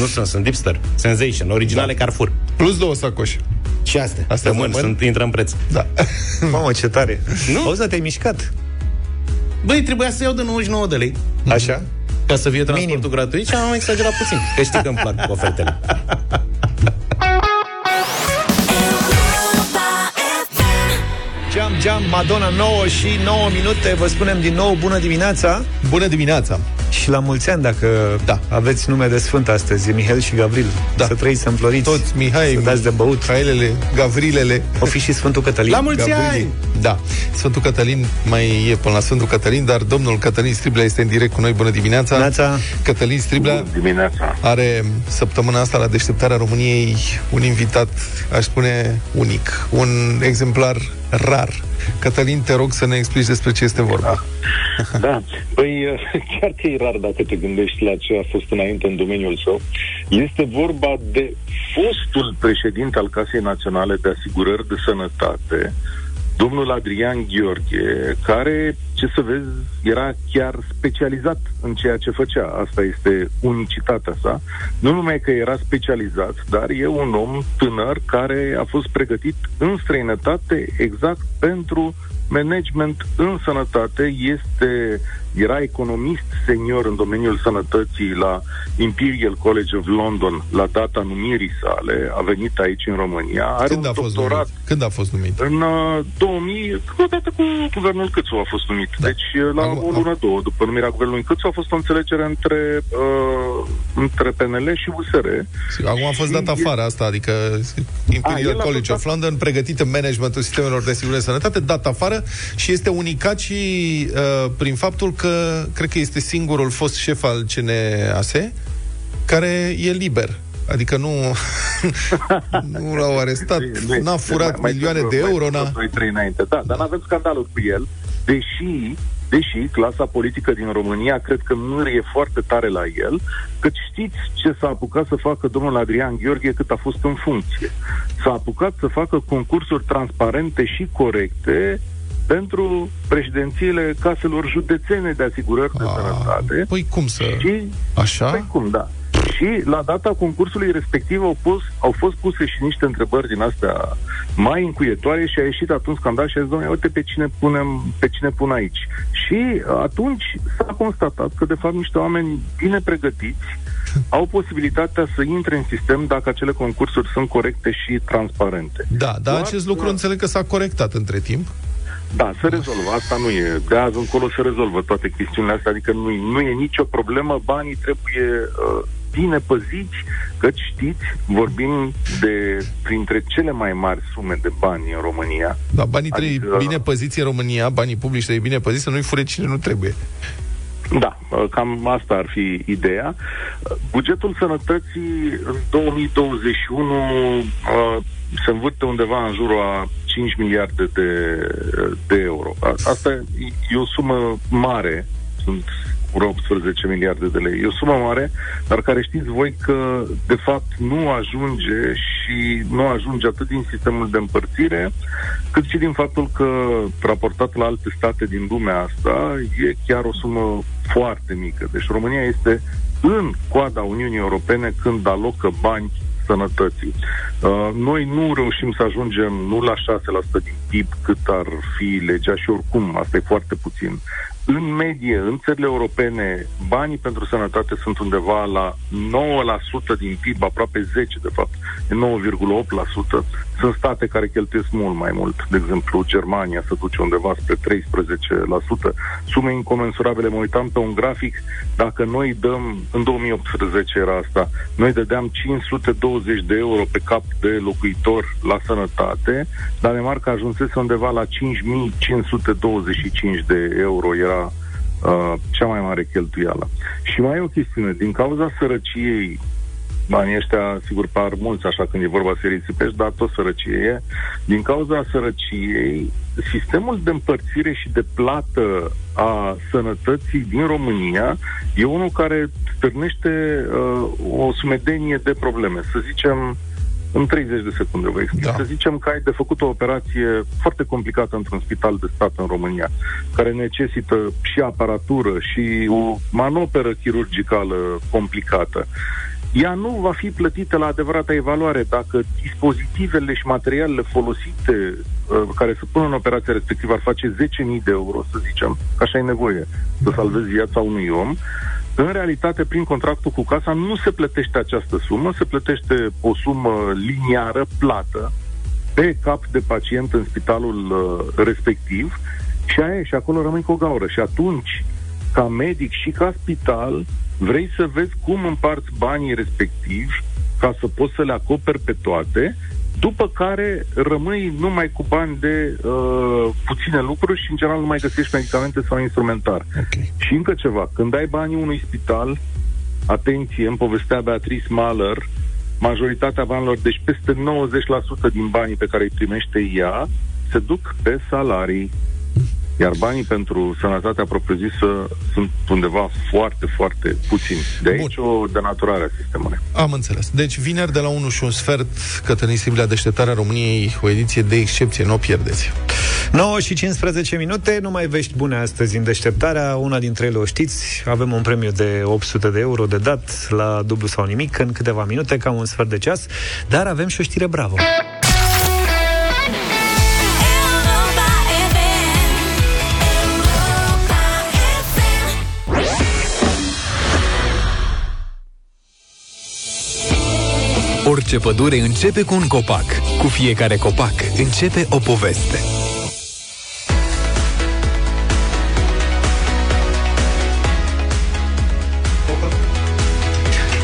Nu sunt, sunt Dipster. Sensation, originale Carrefour. Plus două sacoșe. Și astea. Astea Rămân, rămân? sunt, intră în preț. Da. Mamă, ce tare. Nu? Auzi, dar te-ai mișcat. Băi, trebuia să iau de 99 de lei Așa? ca să fie transportul Minim. gratuit și am exagerat puțin. Că știi că îmi plac ofertele. Jam, jam, Madonna 9 și 9 minute. Vă spunem din nou bună dimineața Bună dimineața. Și la mulți ani dacă Da. aveți nume de sfânt astăzi, Mihail și Gavril. Da. Să trăiți, să înfloriți, Toți Mihai, să dați de băut. Mihailele, Gavrilele. O fi și Sfântul Cătălin. La mulți Gavrili. ani! Da. Sfântul Cătălin mai e până la Sfântul Cătălin, dar domnul Cătălin Striblea este în direct cu noi. Bună dimineața! Neața. Cătălin Striblea Dimineața. are săptămâna asta la deșteptarea României un invitat, aș spune, unic. Un exemplar rar. Cătălin, te rog să ne explici despre ce este vorba. Da, păi chiar că e rar dacă te gândești la ce a fost înainte în domeniul său. Este vorba de fostul președinte al Casei Naționale de Asigurări de Sănătate, domnul Adrian Gheorghe, care, ce să vezi, era chiar specializat în ceea ce făcea. Asta este unicitatea sa. Nu numai că era specializat, dar e un om tânăr care a fost pregătit în străinătate exact pentru management în sănătate. Este, era economist senior în domeniul sănătății la Imperial College of London la data numirii sale. A venit aici în România. Are Când un a fost doctorat numit? Când a fost numit? în uh, 2000, odată cu guvernul Câțu a fost numit. Da. Deci uh, la Acum- o lună, două, după numirea guvernului Câțu a fost o înțelegere între, uh, între PNL și USR. Acum a fost dat afară asta, adică Imperial A, el a College fost of London, pregătit în managementul sistemelor de asigurare de sănătate, dat afară și este unicat și uh, prin faptul că cred că este singurul fost șef al CNAS care e liber. Adică nu, nu l-au arestat, Nu- n-a furat mai- mai milioane sunt de vreo- euro, mai n-a... sunt vreo 2-3 înainte. Da, dar n-avem scandalul cu el, deși deși clasa politică din România cred că mârie foarte tare la el, că știți ce s-a apucat să facă domnul Adrian Gheorghe cât a fost în funcție. S-a apucat să facă concursuri transparente și corecte pentru președințiile caselor județene de asigurări de sănătate. Păi cum să... Și, Așa? Păi cum, da. Și la data concursului respectiv au, pus, au fost puse și niște întrebări din astea mai încuietoare și a ieșit atunci scandal și a zis, domnule, uite pe cine, punem, pe cine pun aici. Și atunci s-a constatat că, de fapt, niște oameni bine pregătiți au posibilitatea să intre în sistem dacă acele concursuri sunt corecte și transparente. Da, dar Doar acest lucru că- înțeleg că s-a corectat între timp. Da, se rezolvă. Asta nu e. De azi încolo se rezolvă toate chestiunile astea. Adică nu, e- nu e nicio problemă. Banii trebuie uh, bine păziți, căci știți, vorbim de printre cele mai mari sume de bani în România. Da, banii trebuie Adică- bine păziți în România, banii publici trebuie bine păziți, să nu-i fure cine nu trebuie. Da, uh, cam asta ar fi ideea. Uh, Bugetul sănătății în 2021 uh, se învârte undeva în jurul a 5 miliarde de, de euro. A- Asta e e o sumă mare, sunt vreo 18 miliarde de lei. E o sumă mare, dar care știți voi că de fapt nu ajunge și nu ajunge atât din sistemul de împărțire, cât și din faptul că raportat la alte state din lumea asta e chiar o sumă foarte mică. Deci România este în coada Uniunii Europene când alocă bani sănătății. Uh, noi nu reușim să ajungem nu la 6% din PIB cât ar fi legea și oricum asta e foarte puțin. În medie, în țările europene, banii pentru sănătate sunt undeva la 9% din PIB, aproape 10% de fapt, e 9,8%. Sunt state care cheltuiesc mult mai mult. De exemplu, Germania se duce undeva spre 13%. Sume incomensurabile. Mă uitam pe un grafic, dacă noi dăm, în 2018 era asta, noi dădeam 520 de euro pe cap de locuitor la sănătate, Danemarca ajunsese undeva la 5525 de euro, era uh, cea mai mare cheltuială. Și mai e o chestiune, din cauza sărăciei banii ăștia, sigur, par mulți așa când e vorba să risipești, dar tot sărăcie e. Din cauza sărăciei, sistemul de împărțire și de plată a sănătății din România e unul care stârnește uh, o sumedenie de probleme. Să zicem, în 30 de secunde vă explic. Da. Să zicem că ai de făcut o operație foarte complicată într-un spital de stat în România, care necesită și aparatură și o manoperă chirurgicală complicată. Ea nu va fi plătită la adevărata evaluare dacă dispozitivele și materialele folosite uh, care se pun în operația respectivă ar face 10.000 de euro, să zicem, că așa e nevoie să salvezi viața unui om. În realitate, prin contractul cu casa, nu se plătește această sumă, se plătește o sumă liniară, plată, pe cap de pacient în spitalul uh, respectiv și aia e, și acolo rămâi cu o gaură. Și atunci, ca medic și ca spital, vrei să vezi cum împarți banii respectivi ca să poți să le acoperi pe toate, după care rămâi numai cu bani de uh, puține lucruri și în general nu mai găsești medicamente sau instrumentar. Ok. Și încă ceva, când ai banii unui spital, atenție, îmi povestea Beatrice Mahler, majoritatea banilor, deci peste 90% din banii pe care îi primește ea, se duc pe salarii. Iar banii pentru sănătatea propriu-zisă sunt undeva foarte, foarte puțini. De aici Bun. o denaturare a sistemului. Am înțeles. Deci vineri de la 1 și un sfert, Cătălin Sibilea, Deșteptarea României, o ediție de excepție, nu o pierdeți. 9 și 15 minute, nu mai vești bune astăzi în deșteptarea, una dintre ele o știți, avem un premiu de 800 de euro de dat la dublu sau nimic în câteva minute, cam un sfert de ceas, dar avem și o știre bravo. Orice pădure începe cu un copac. Cu fiecare copac începe o poveste.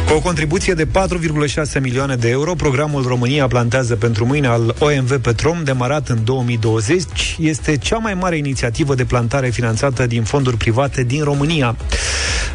Cu o contribuție de 4,6 milioane de euro, programul România plantează pentru mâine al OMV Petrom, demarat în 2020, este cea mai mare inițiativă de plantare finanțată din fonduri private din România.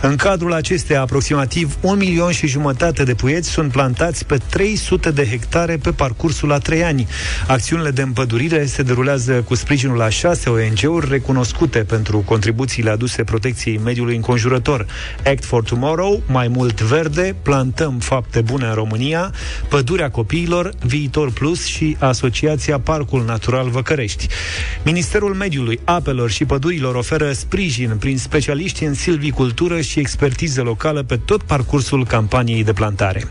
În cadrul acesteia, aproximativ un milion și jumătate de puieți sunt plantați pe 300 de hectare pe parcursul a trei ani. Acțiunile de împădurire se derulează cu sprijinul a șase ONG-uri recunoscute pentru contribuțiile aduse protecției mediului înconjurător. Act for Tomorrow, Mai mult verde, Plantăm fapte bune în România, Pădurea copiilor, Viitor Plus și Asociația Parcul Natural Văcărești. Ministerul Mediului, Apelor și Pădurilor oferă sprijin prin specialiști în silvicultură și expertiză locală pe tot parcursul campaniei de plantare.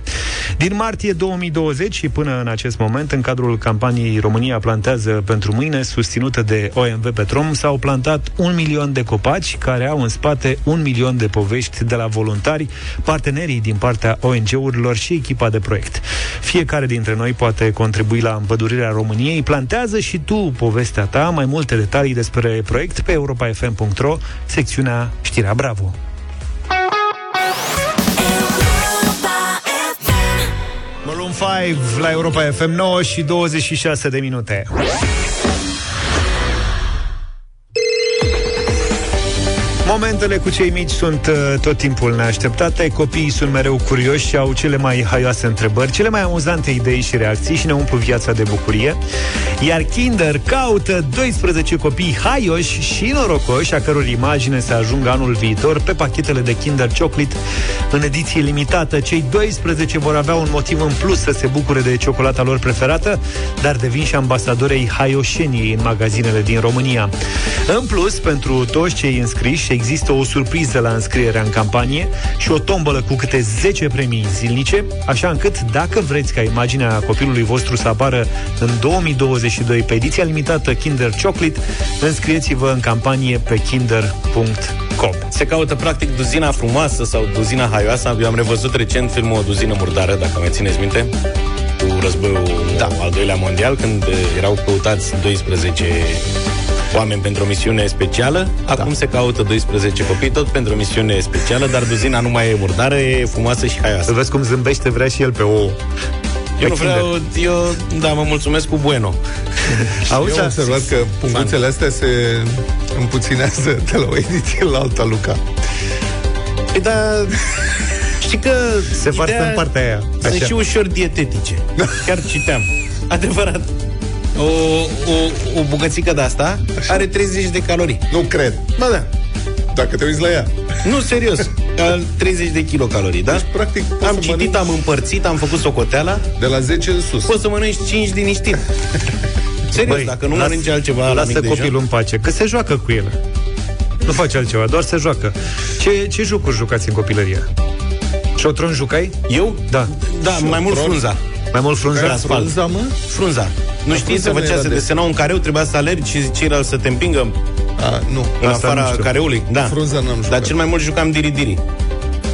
Din martie 2020 și până în acest moment, în cadrul campaniei România plantează pentru mâine, susținută de OMV Petrom, s-au plantat un milion de copaci care au în spate un milion de povești de la voluntari, partenerii din partea ONG-urilor și echipa de proiect. Fiecare dintre noi poate contribui la împădurirea României. Plantează și tu povestea ta. Mai multe detalii despre proiect pe europa.fm.ro, secțiunea Știrea Bravo. Maroon 5 la Europa FM 9 și 26 de minute. Momentele cu cei mici sunt uh, tot timpul neașteptate, copiii sunt mereu curioși și au cele mai haioase întrebări, cele mai amuzante idei și reacții și ne umplu viața de bucurie. Iar Kinder caută 12 copii haioși și norocoși, a căror imagine se ajungă anul viitor pe pachetele de Kinder Chocolate în ediție limitată. Cei 12 vor avea un motiv în plus să se bucure de ciocolata lor preferată, dar devin și ambasadorei haioșeniei în magazinele din România. În plus, pentru toți cei înscriși, există o surpriză la înscrierea în campanie și o tombolă cu câte 10 premii zilnice, așa încât, dacă vreți ca imaginea copilului vostru să apară în 2022 pe ediția limitată Kinder Chocolate, înscrieți-vă în campanie pe kinder.com. Se caută practic duzina frumoasă sau duzina haioasă. Eu am revăzut recent filmul O duzină murdară, dacă mai țineți minte cu războiul da. al doilea mondial, când erau căutați 12 oameni pentru o misiune specială. Acum da. se caută 12 copii, tot pentru o misiune specială, dar duzina nu mai e murdară, e frumoasă și haioasă. Să vezi cum zâmbește, vrea și el pe o... Eu nu vreau, eu, da, mă mulțumesc cu bueno. Auzi, am observat că punguțele astea se împuținează de la o ediție la alta, Luca. Păi da, știi că se varsă în partea aia. Sunt și ușor dietetice. Chiar citeam. Adevărat. O, o, o bucățică de asta Așa. are 30 de calorii. Nu cred. Ba da. Dacă te uiți la ea. Nu, serios. 30 de kilocalorii, da? Deci, practic, am citit, mănânci... am împărțit, am făcut socoteala. De la 10 în sus. Poți să mănânci 5 liniștit. Serios, Băi, dacă nu las, mănânci altceva Lasă la copilul în pace, că se joacă cu el. Nu face altceva, doar se joacă. Ce, ce jucuri jucați în copilărie? Șotron jucai? Eu? Da. Da, Șotron. mai mult frunza. Mai mult frunza? Asfalt. Frunza, mă? Frunza. Nu da, știți, se făcea, se desena un careu, trebuia să alergi și ceilalți să te împingă A, nu. în Asta afara nu careului. Da. Frunza n-am jucat. Dar cel mai mult jucam diri-diri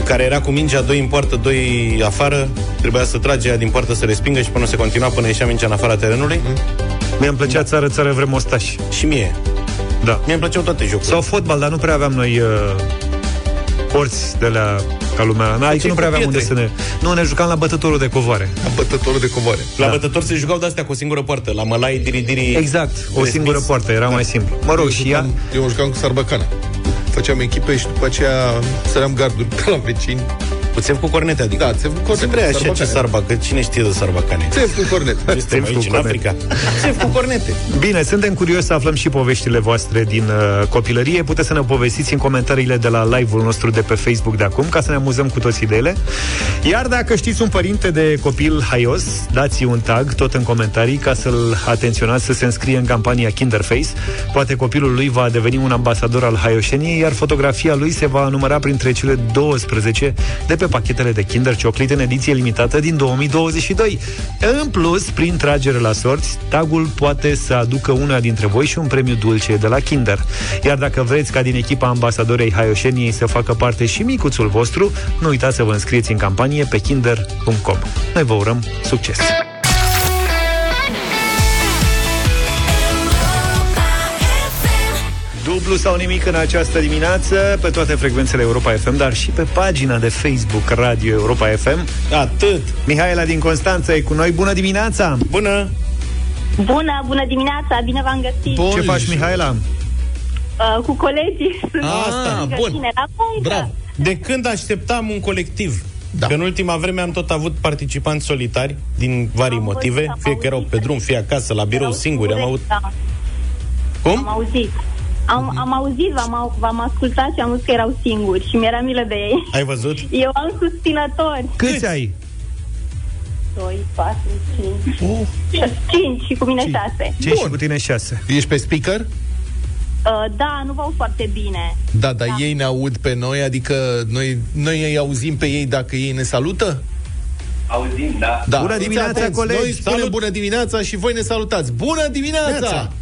care era cu mingea, doi în poartă, doi afară, trebuia să trage ea din poartă să respingă și până se continua până ieșea mingea în afara terenului. Mm. Mie îmi plăcea da. țară, țară, vrem ostași. Și mie. Da. Mie îmi plăceau toate jocurile. Sau fotbal, dar nu prea aveam noi uh, porți de la ca lumea. N, aici nu prea aveam unde să ne... Nu, ne jucam la bătătorul de covoare. La bătătorul de covoare. La da. bătător se jucau de-astea cu o singură poartă. La mălai, diri-diri... Exact, o singură poartă, era da. mai simplu. Mă rog, eu și jucam, ea... Eu jucam cu sarbacana. Făceam echipe și după aceea săream garduri pe la vecini Țev cu cornete, adică. Da, țev cu cornete. Vrea așa ce sarba, că cine știe de sarbacane? Țev cu cornete. Țev aici, în Africa. Țev cu cornete. Bine, suntem curioși să aflăm și poveștile voastre din uh, copilărie. Puteți să ne povestiți în comentariile de la live-ul nostru de pe Facebook de acum, ca să ne amuzăm cu toții de ele. Iar dacă știți un părinte de copil haios, dați un tag tot în comentarii ca să-l atenționați să se înscrie în campania Kinderface. Poate copilul lui va deveni un ambasador al haioșeniei, iar fotografia lui se va număra printre cele 12 de pe pachetele de Kinder Chocolate în ediție limitată din 2022. În plus, prin tragere la sorți, tagul poate să aducă una dintre voi și un premiu dulce de la Kinder. Iar dacă vreți ca din echipa ambasadorei Haioșeniei să facă parte și micuțul vostru, nu uitați să vă înscrieți în campanie pe kinder.com. Noi vă urăm succes! Dublu sau nimic în această dimineață pe toate frecvențele Europa FM, dar și pe pagina de Facebook Radio Europa FM. Atât! Mihaela din Constanța e cu noi. Bună dimineața! Bună! Bună, bună dimineața! Bine v-am găsit! Bun. Ce faci, Mihaela? Uh, cu colegii. Ah, bun. Tine, la Bravo! De când așteptam un colectiv? Da. Că în ultima vreme am tot avut participanți solitari din vari Am motive, văzut, am fie că erau pe auzit. drum, fie acasă, la birou Erau singuri. Am singure, avut... Da. Cum? Am auzit. Am, am auzit, v-am, au- v-am ascultat și am văzut că erau singuri și mi-era milă de ei. Ai văzut? Eu am susținători. Câți ai? 2, 4, 5. 5 și cu mine 6. Ce și cu tine șase? Ești pe speaker? Uh, da, nu vă aud foarte bine. Da, dar ei ne aud pe noi, adică noi, noi îi auzim pe ei dacă ei ne salută? Auzim, da. Da. Bună Fiți dimineața, atenți, colegi! Noi spunem Salut! bună dimineața și voi ne salutați. Bună dimineața!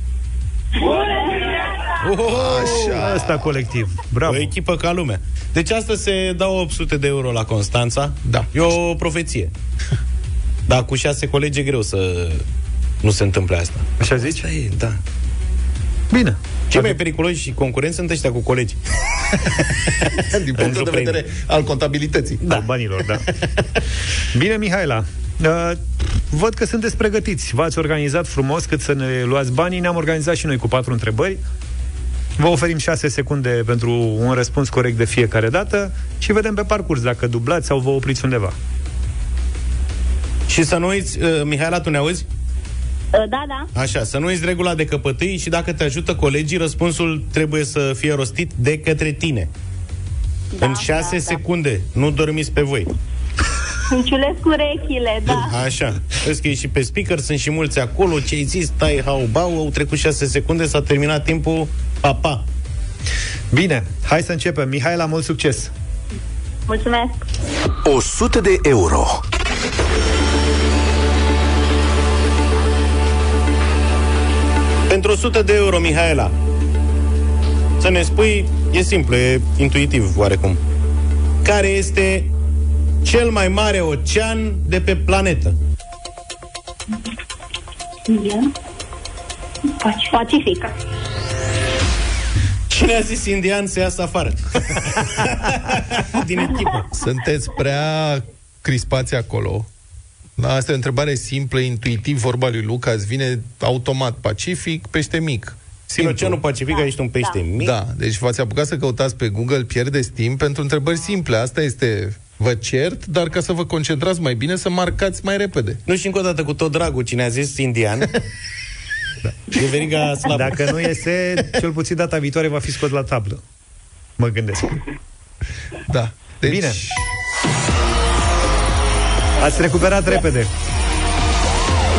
Așa. Asta colectiv. Bravo. O echipă ca lumea. Deci asta se dau 800 de euro la Constanța. Da. E o profeție. Dar cu șase colegi e greu să nu se întâmple asta. Așa zici? Asta e, da. Bine. Cei mai periculoși și concurenți sunt ăștia cu colegi. Din punctul de vedere al contabilității. Da. Al banilor, da. Bine, Mihaela. Uh, văd că sunteți pregătiți. V-ați organizat frumos cât să ne luați banii. Ne-am organizat și noi cu patru întrebări. Vă oferim 6 secunde pentru un răspuns corect de fiecare dată și vedem pe parcurs dacă dublați sau vă opriți undeva. Și să nu uiți, uh, Mihaela, tu ne auzi? Uh, da, da. Așa, să nu uiți regula de căpătâi și dacă te ajută colegii, răspunsul trebuie să fie rostit de către tine. Da, în 6 da, da. secunde. Nu dormiți pe voi. Îmi ciulesc urechile, da. Așa. Vezi că e și pe speaker, sunt și mulți acolo. Ce ai zis? Stai, hau, bau, au trecut 6 secunde, s-a terminat timpul. Pa, pa. Bine, hai să începem. Mihaela, mult succes! Mulțumesc. 100 de euro. Pentru 100 de euro, Mihaela, să ne spui, e simplu, e intuitiv oarecum. Care este cel mai mare ocean de pe planetă? Pacific. Cine a zis indian să iasă afară? Din echipă. Sunteți prea crispați acolo. Da, asta e o întrebare simplă, intuitiv, vorba lui Luca, îți vine automat Pacific, pește mic. În Oceanul Pacific da, ești un pește da. mic. Da, deci v-ați apucat să căutați pe Google, pierdeți timp pentru întrebări simple. Asta este, vă cert, dar ca să vă concentrați mai bine, să marcați mai repede. Nu și încă o dată cu tot dragul cine a zis indian. da. E veriga slabă. Dacă nu iese, cel puțin data viitoare va fi scos la tablă. Mă gândesc. Da. Deci... Bine. Ați recuperat repede.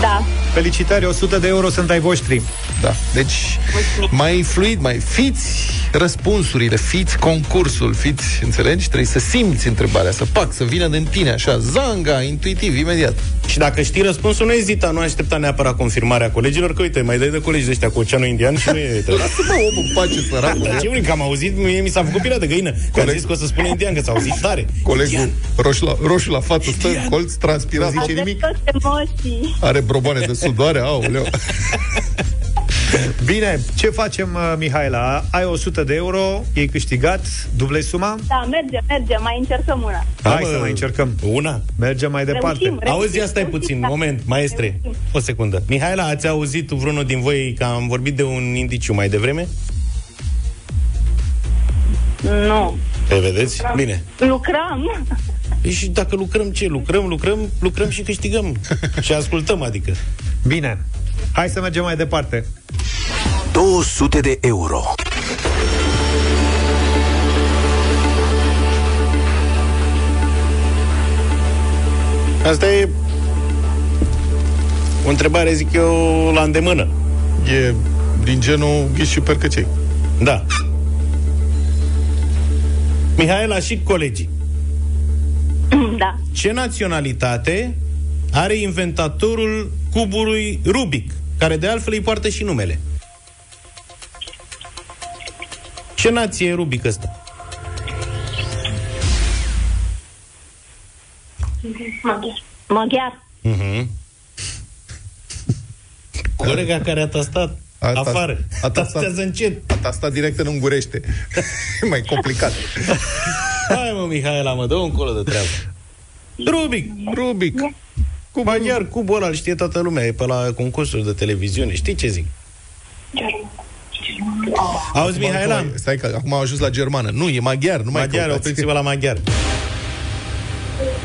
Da. Felicitări, 100 de euro sunt ai voștri. Da, deci mai fluid, mai fiți răspunsurile, fiți concursul, fiți, înțelegi? Trebuie să simți întrebarea, să pac, să vină din tine, așa, zanga, intuitiv, imediat. Și dacă știi răspunsul, nu ezita, nu aștepta neapărat confirmarea colegilor, că uite, mai dai de colegi de ăștia cu Oceanul Indian și nu e... Lasă-mă omul în pace, săracul. Da, ce vrei, că am auzit, mie mi s-a făcut pirea de găină. Că am zis că o să spune indian, că s-a auzit tare. Colegul roșu la, roșu la față, stă în colț, transpirat, Aveți toți emoții. are broboane de sudoare, aoleu. Bine, ce facem, uh, Mihaela? Ai 100 de euro, ei câștigat, dublezi suma? Da, merge, merge, mai încercăm una. Hai să mai încercăm. Una? Mergem mai departe. Reușim, reușim. Auzi, asta e puțin, moment, maestre. O secundă. Mihaela, ați auzit vreunul din voi că am vorbit de un indiciu mai devreme? Nu. Pe vedeți? Bine. Lucrăm. Păi și dacă lucrăm ce? Lucrăm, lucrăm, lucrăm și câștigăm. și ascultăm, adică. Bine, hai să mergem mai departe. 200 de euro. Asta e o întrebare, zic eu, la îndemână. E din genul ghiși și percăcei. Da. Mihaela și colegii. Da. Ce naționalitate are inventatorul cubului Rubic, care de altfel îi poartă și numele? Ce nație e Rubic ăsta? Maghiar. Maghiar. Uh-huh. Colega care a tastat A tas- afară. a tastat. Tastează încet. A stat direct în ungurește. E mai complicat. Hai mă, Mihaela, mă, dă un colo de treabă. Rubic. Rubic. Cu maghiar, cubul ăla, îl știe toată lumea, e pe la concursuri de televiziune. Știi ce zic? Auzi, Mihaela? Stai că acum au ajuns la germană. Nu, e maghiar, nu mai Maghiar, căutați. opriți-vă la maghiar.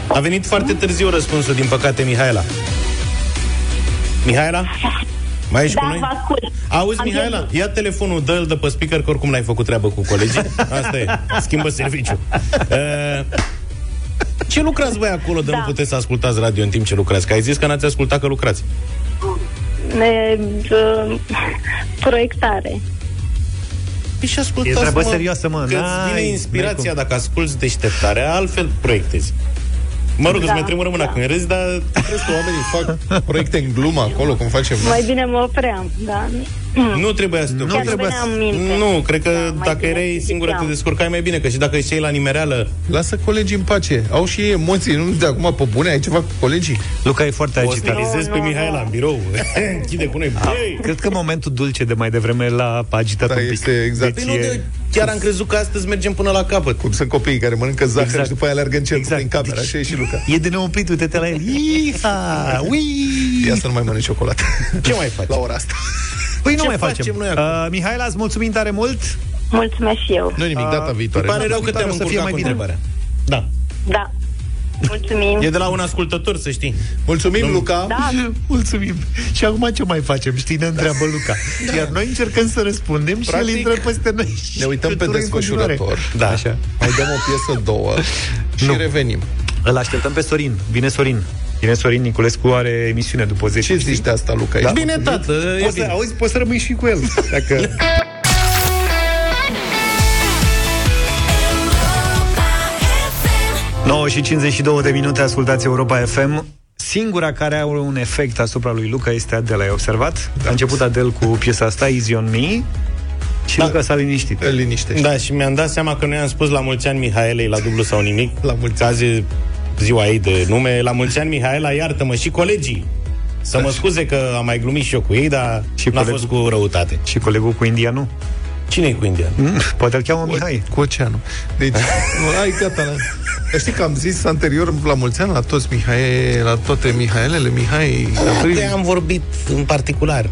A venit foarte târziu răspunsul, din păcate, Mihaela. Mihaela? Mai ești Da, cu noi? vă ascult. Auzi, Am Mihaela, pierdut. ia telefonul, dă-l de pe speaker, că oricum n-ai făcut treabă cu colegii. Asta e, schimbă serviciu. Uh, ce lucrați voi acolo de Da. nu puteți să ascultați radio în timp ce lucrați? Că ai zis că n-ați ascultat că lucrați. Ne, uh, proiectare. Păi și ascultați, E treabă serioasă, mă. Că îți N-ai- vine n-ai inspirația cum. dacă asculti deșteptarea, altfel proiectezi. Mă rog, Da, îți mai tremură mâna da. când râzi, dar Crezi că oamenii fac proiecte în glumă acolo, cum facem noi? Mai bine mă opream, da. Nu trebuia să te Chiar oprești. nu veneam în minte. Nu, cred că Da, mai dacă bine erai să singură te ziceam. descurcai mai bine, că și dacă ești la nimereală, Lasă colegii în pace. Au și ei emoții, nu de acum pe bune, ai ceva cu colegii. Luca e foarte o agitat. stilizezi pe nu, Mihaela nu. în birou. Închide cu noi. Băi! Cred că momentul dulce de mai devreme l-a agitat Da, un pic. este exact. Deci Păi nu, e- de, chiar am crezut că astăzi mergem până la capăt. Cum sunt copiii care mănâncă zahăr Exact. și după aia alergă în cerc Exact. prin cameră. Deci- Așa e și Luca. E de neoprit, uite-te la el. Iha! Ui! Ia să nu mai mănânci ciocolată. Ce mai faci? La ora asta. Păi nu Ce mai facem. facem noi acum? uh, Mihaela, îți mulțumim tare mult. Mulțumesc și eu. Nu nimic, data Îmi viitoare. Pare rău că viitoare te-am o să fie încurcat mai cu bine. întrebarea. Da. Da. Mulțumim. E de la un ascultător, să știi. Mulțumim, Luca. Da. Mulțumim. Și acum ce mai facem? Știi, ne întreabă Luca. Iar noi încercăm să răspundem și el Practic, intră peste noi. Ne uităm pe Cânturi în continuare. desfășurător. Da. Așa. Mai dăm o piesă, două și Nu. revenim. Îl așteptăm pe Sorin. Vine Sorin. Vine Sorin Niculescu, are emisiune după 10. Ce zici de asta, Luca? Da. Ești Bine, mulțumit? tată, e Poți să, bine. auzi, poți să rămâi și cu el. Dacă... ...9 și 52 de minute, ascultați Europa FM. Singura care are un efect asupra lui Luca este Adele, ai observat? Da. A început Adele cu piesa asta, Easy on Me, și Da. Luca s-a liniștit. Îl liniștești. Da, și mi-am dat seama că noi am spus la mulți ani Mihaelei la dublu sau nimic. La mulți Azi e ziua ei de nume. La mulți ani, Mihaela, iartă-mă și colegii. Să mă scuze că am mai glumit și eu cu ei, dar Și și n-a colegul. fost cu răutate. Și colegul cu indianul? Cine e cu indian? Mm, Poate îl cheamă Mihai. Cu oceanul. Deci, nu, ai gata. La... Dar știi că am zis anterior, la mulți ani, la toți Mihai, la toate Mihaelele, Mihai... De am vorbit în particular.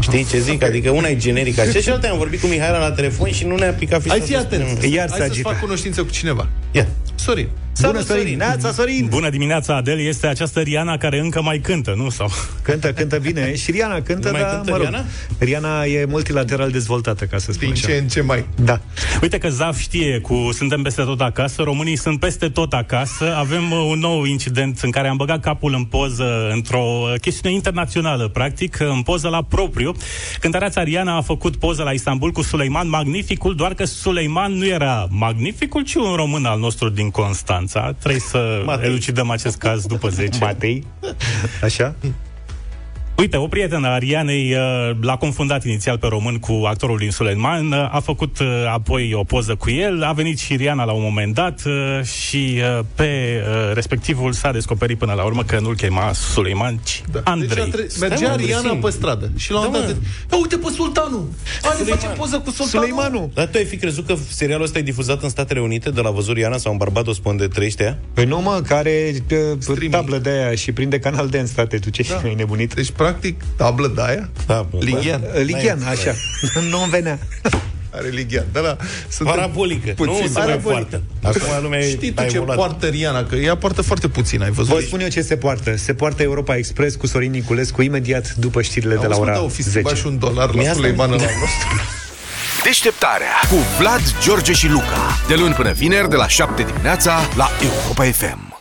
Știi ce zic? Adică una e generică așa și alta am vorbit cu Mihaela la telefon și nu ne-a picat fișa Hai fi să atent. spunem. Iar Hai se să-ți agită. fac cunoștință cu cineva. Ia. Sorin. Bună, Sorin! Neața, Sorin! Bună dimineața, Adel. Este această Riana care încă mai cântă, nu? Sau... Cântă, cântă bine. Și Riana cântă, Nu mai dar, cântă mă rog, Riana? Riana e multilateral dezvoltată, ca să spun Din așa. ce în ce mai. Da. Uite că Zaf știe cu Suntem peste tot acasă, românii sunt peste tot acasă. Avem uh, un nou incident în care am băgat capul în poză într-o uh, chestiune internațională, practic, în poză la propriu. Cântăreața Riana a făcut poză la Istanbul cu Suleiman Magnificul, doar că Suleiman nu era Magnificul, ci un român al nostru din Constanța. Trebuie să Matei. elucidăm acest caz după 10. Matei. Așa? Uite, o prietenă a Rianei uh, l-a confundat inițial pe român cu actorul din Suleiman, uh, a făcut uh, apoi o poză cu el, a venit și Riana la un moment dat uh, și uh, pe uh, respectivul s-a descoperit până la urmă că nu-l chema Suleiman, ci Da. Andrei. Deci a tre- Stai, mergea mă, Riana Andrei. pe stradă și la un Da, moment dat... mă. Ia uite pe sultanul! Hai să facem poză cu sultanul! Suleimanul. Dar tu ai fi crezut că serialul ăsta e difuzat în Statele Unite de la văzut Riana sau în Barbados pe unde trăiește ea? Păi nu, mă, care uh, Streaming. tablă de aia și prinde canal de în state. Tu ce da. ai nebunit? Deci, practic, tablă de aia, Da, bă, Lighian. Uh, Ligian, așa. Nu-mi venea. are Lighian. Da, da. Sunt Parabolică. Puțin. nu se mai Parabolică. poartă. Acum lumea Știi tu a ce evoluat. poartă Riana? Că ea poartă foarte puțin, ai văzut? Vă spun eu ce se poartă. Se poartă Europa Express cu Sorin Niculescu imediat după știrile de la ora o fi 10. schimbat și un dolar la Mi-a asta- Suleiman la nostru. Deșteptarea cu Vlad, George și Luca. De luni până vineri, de la 7 dimineața, la Europa FM.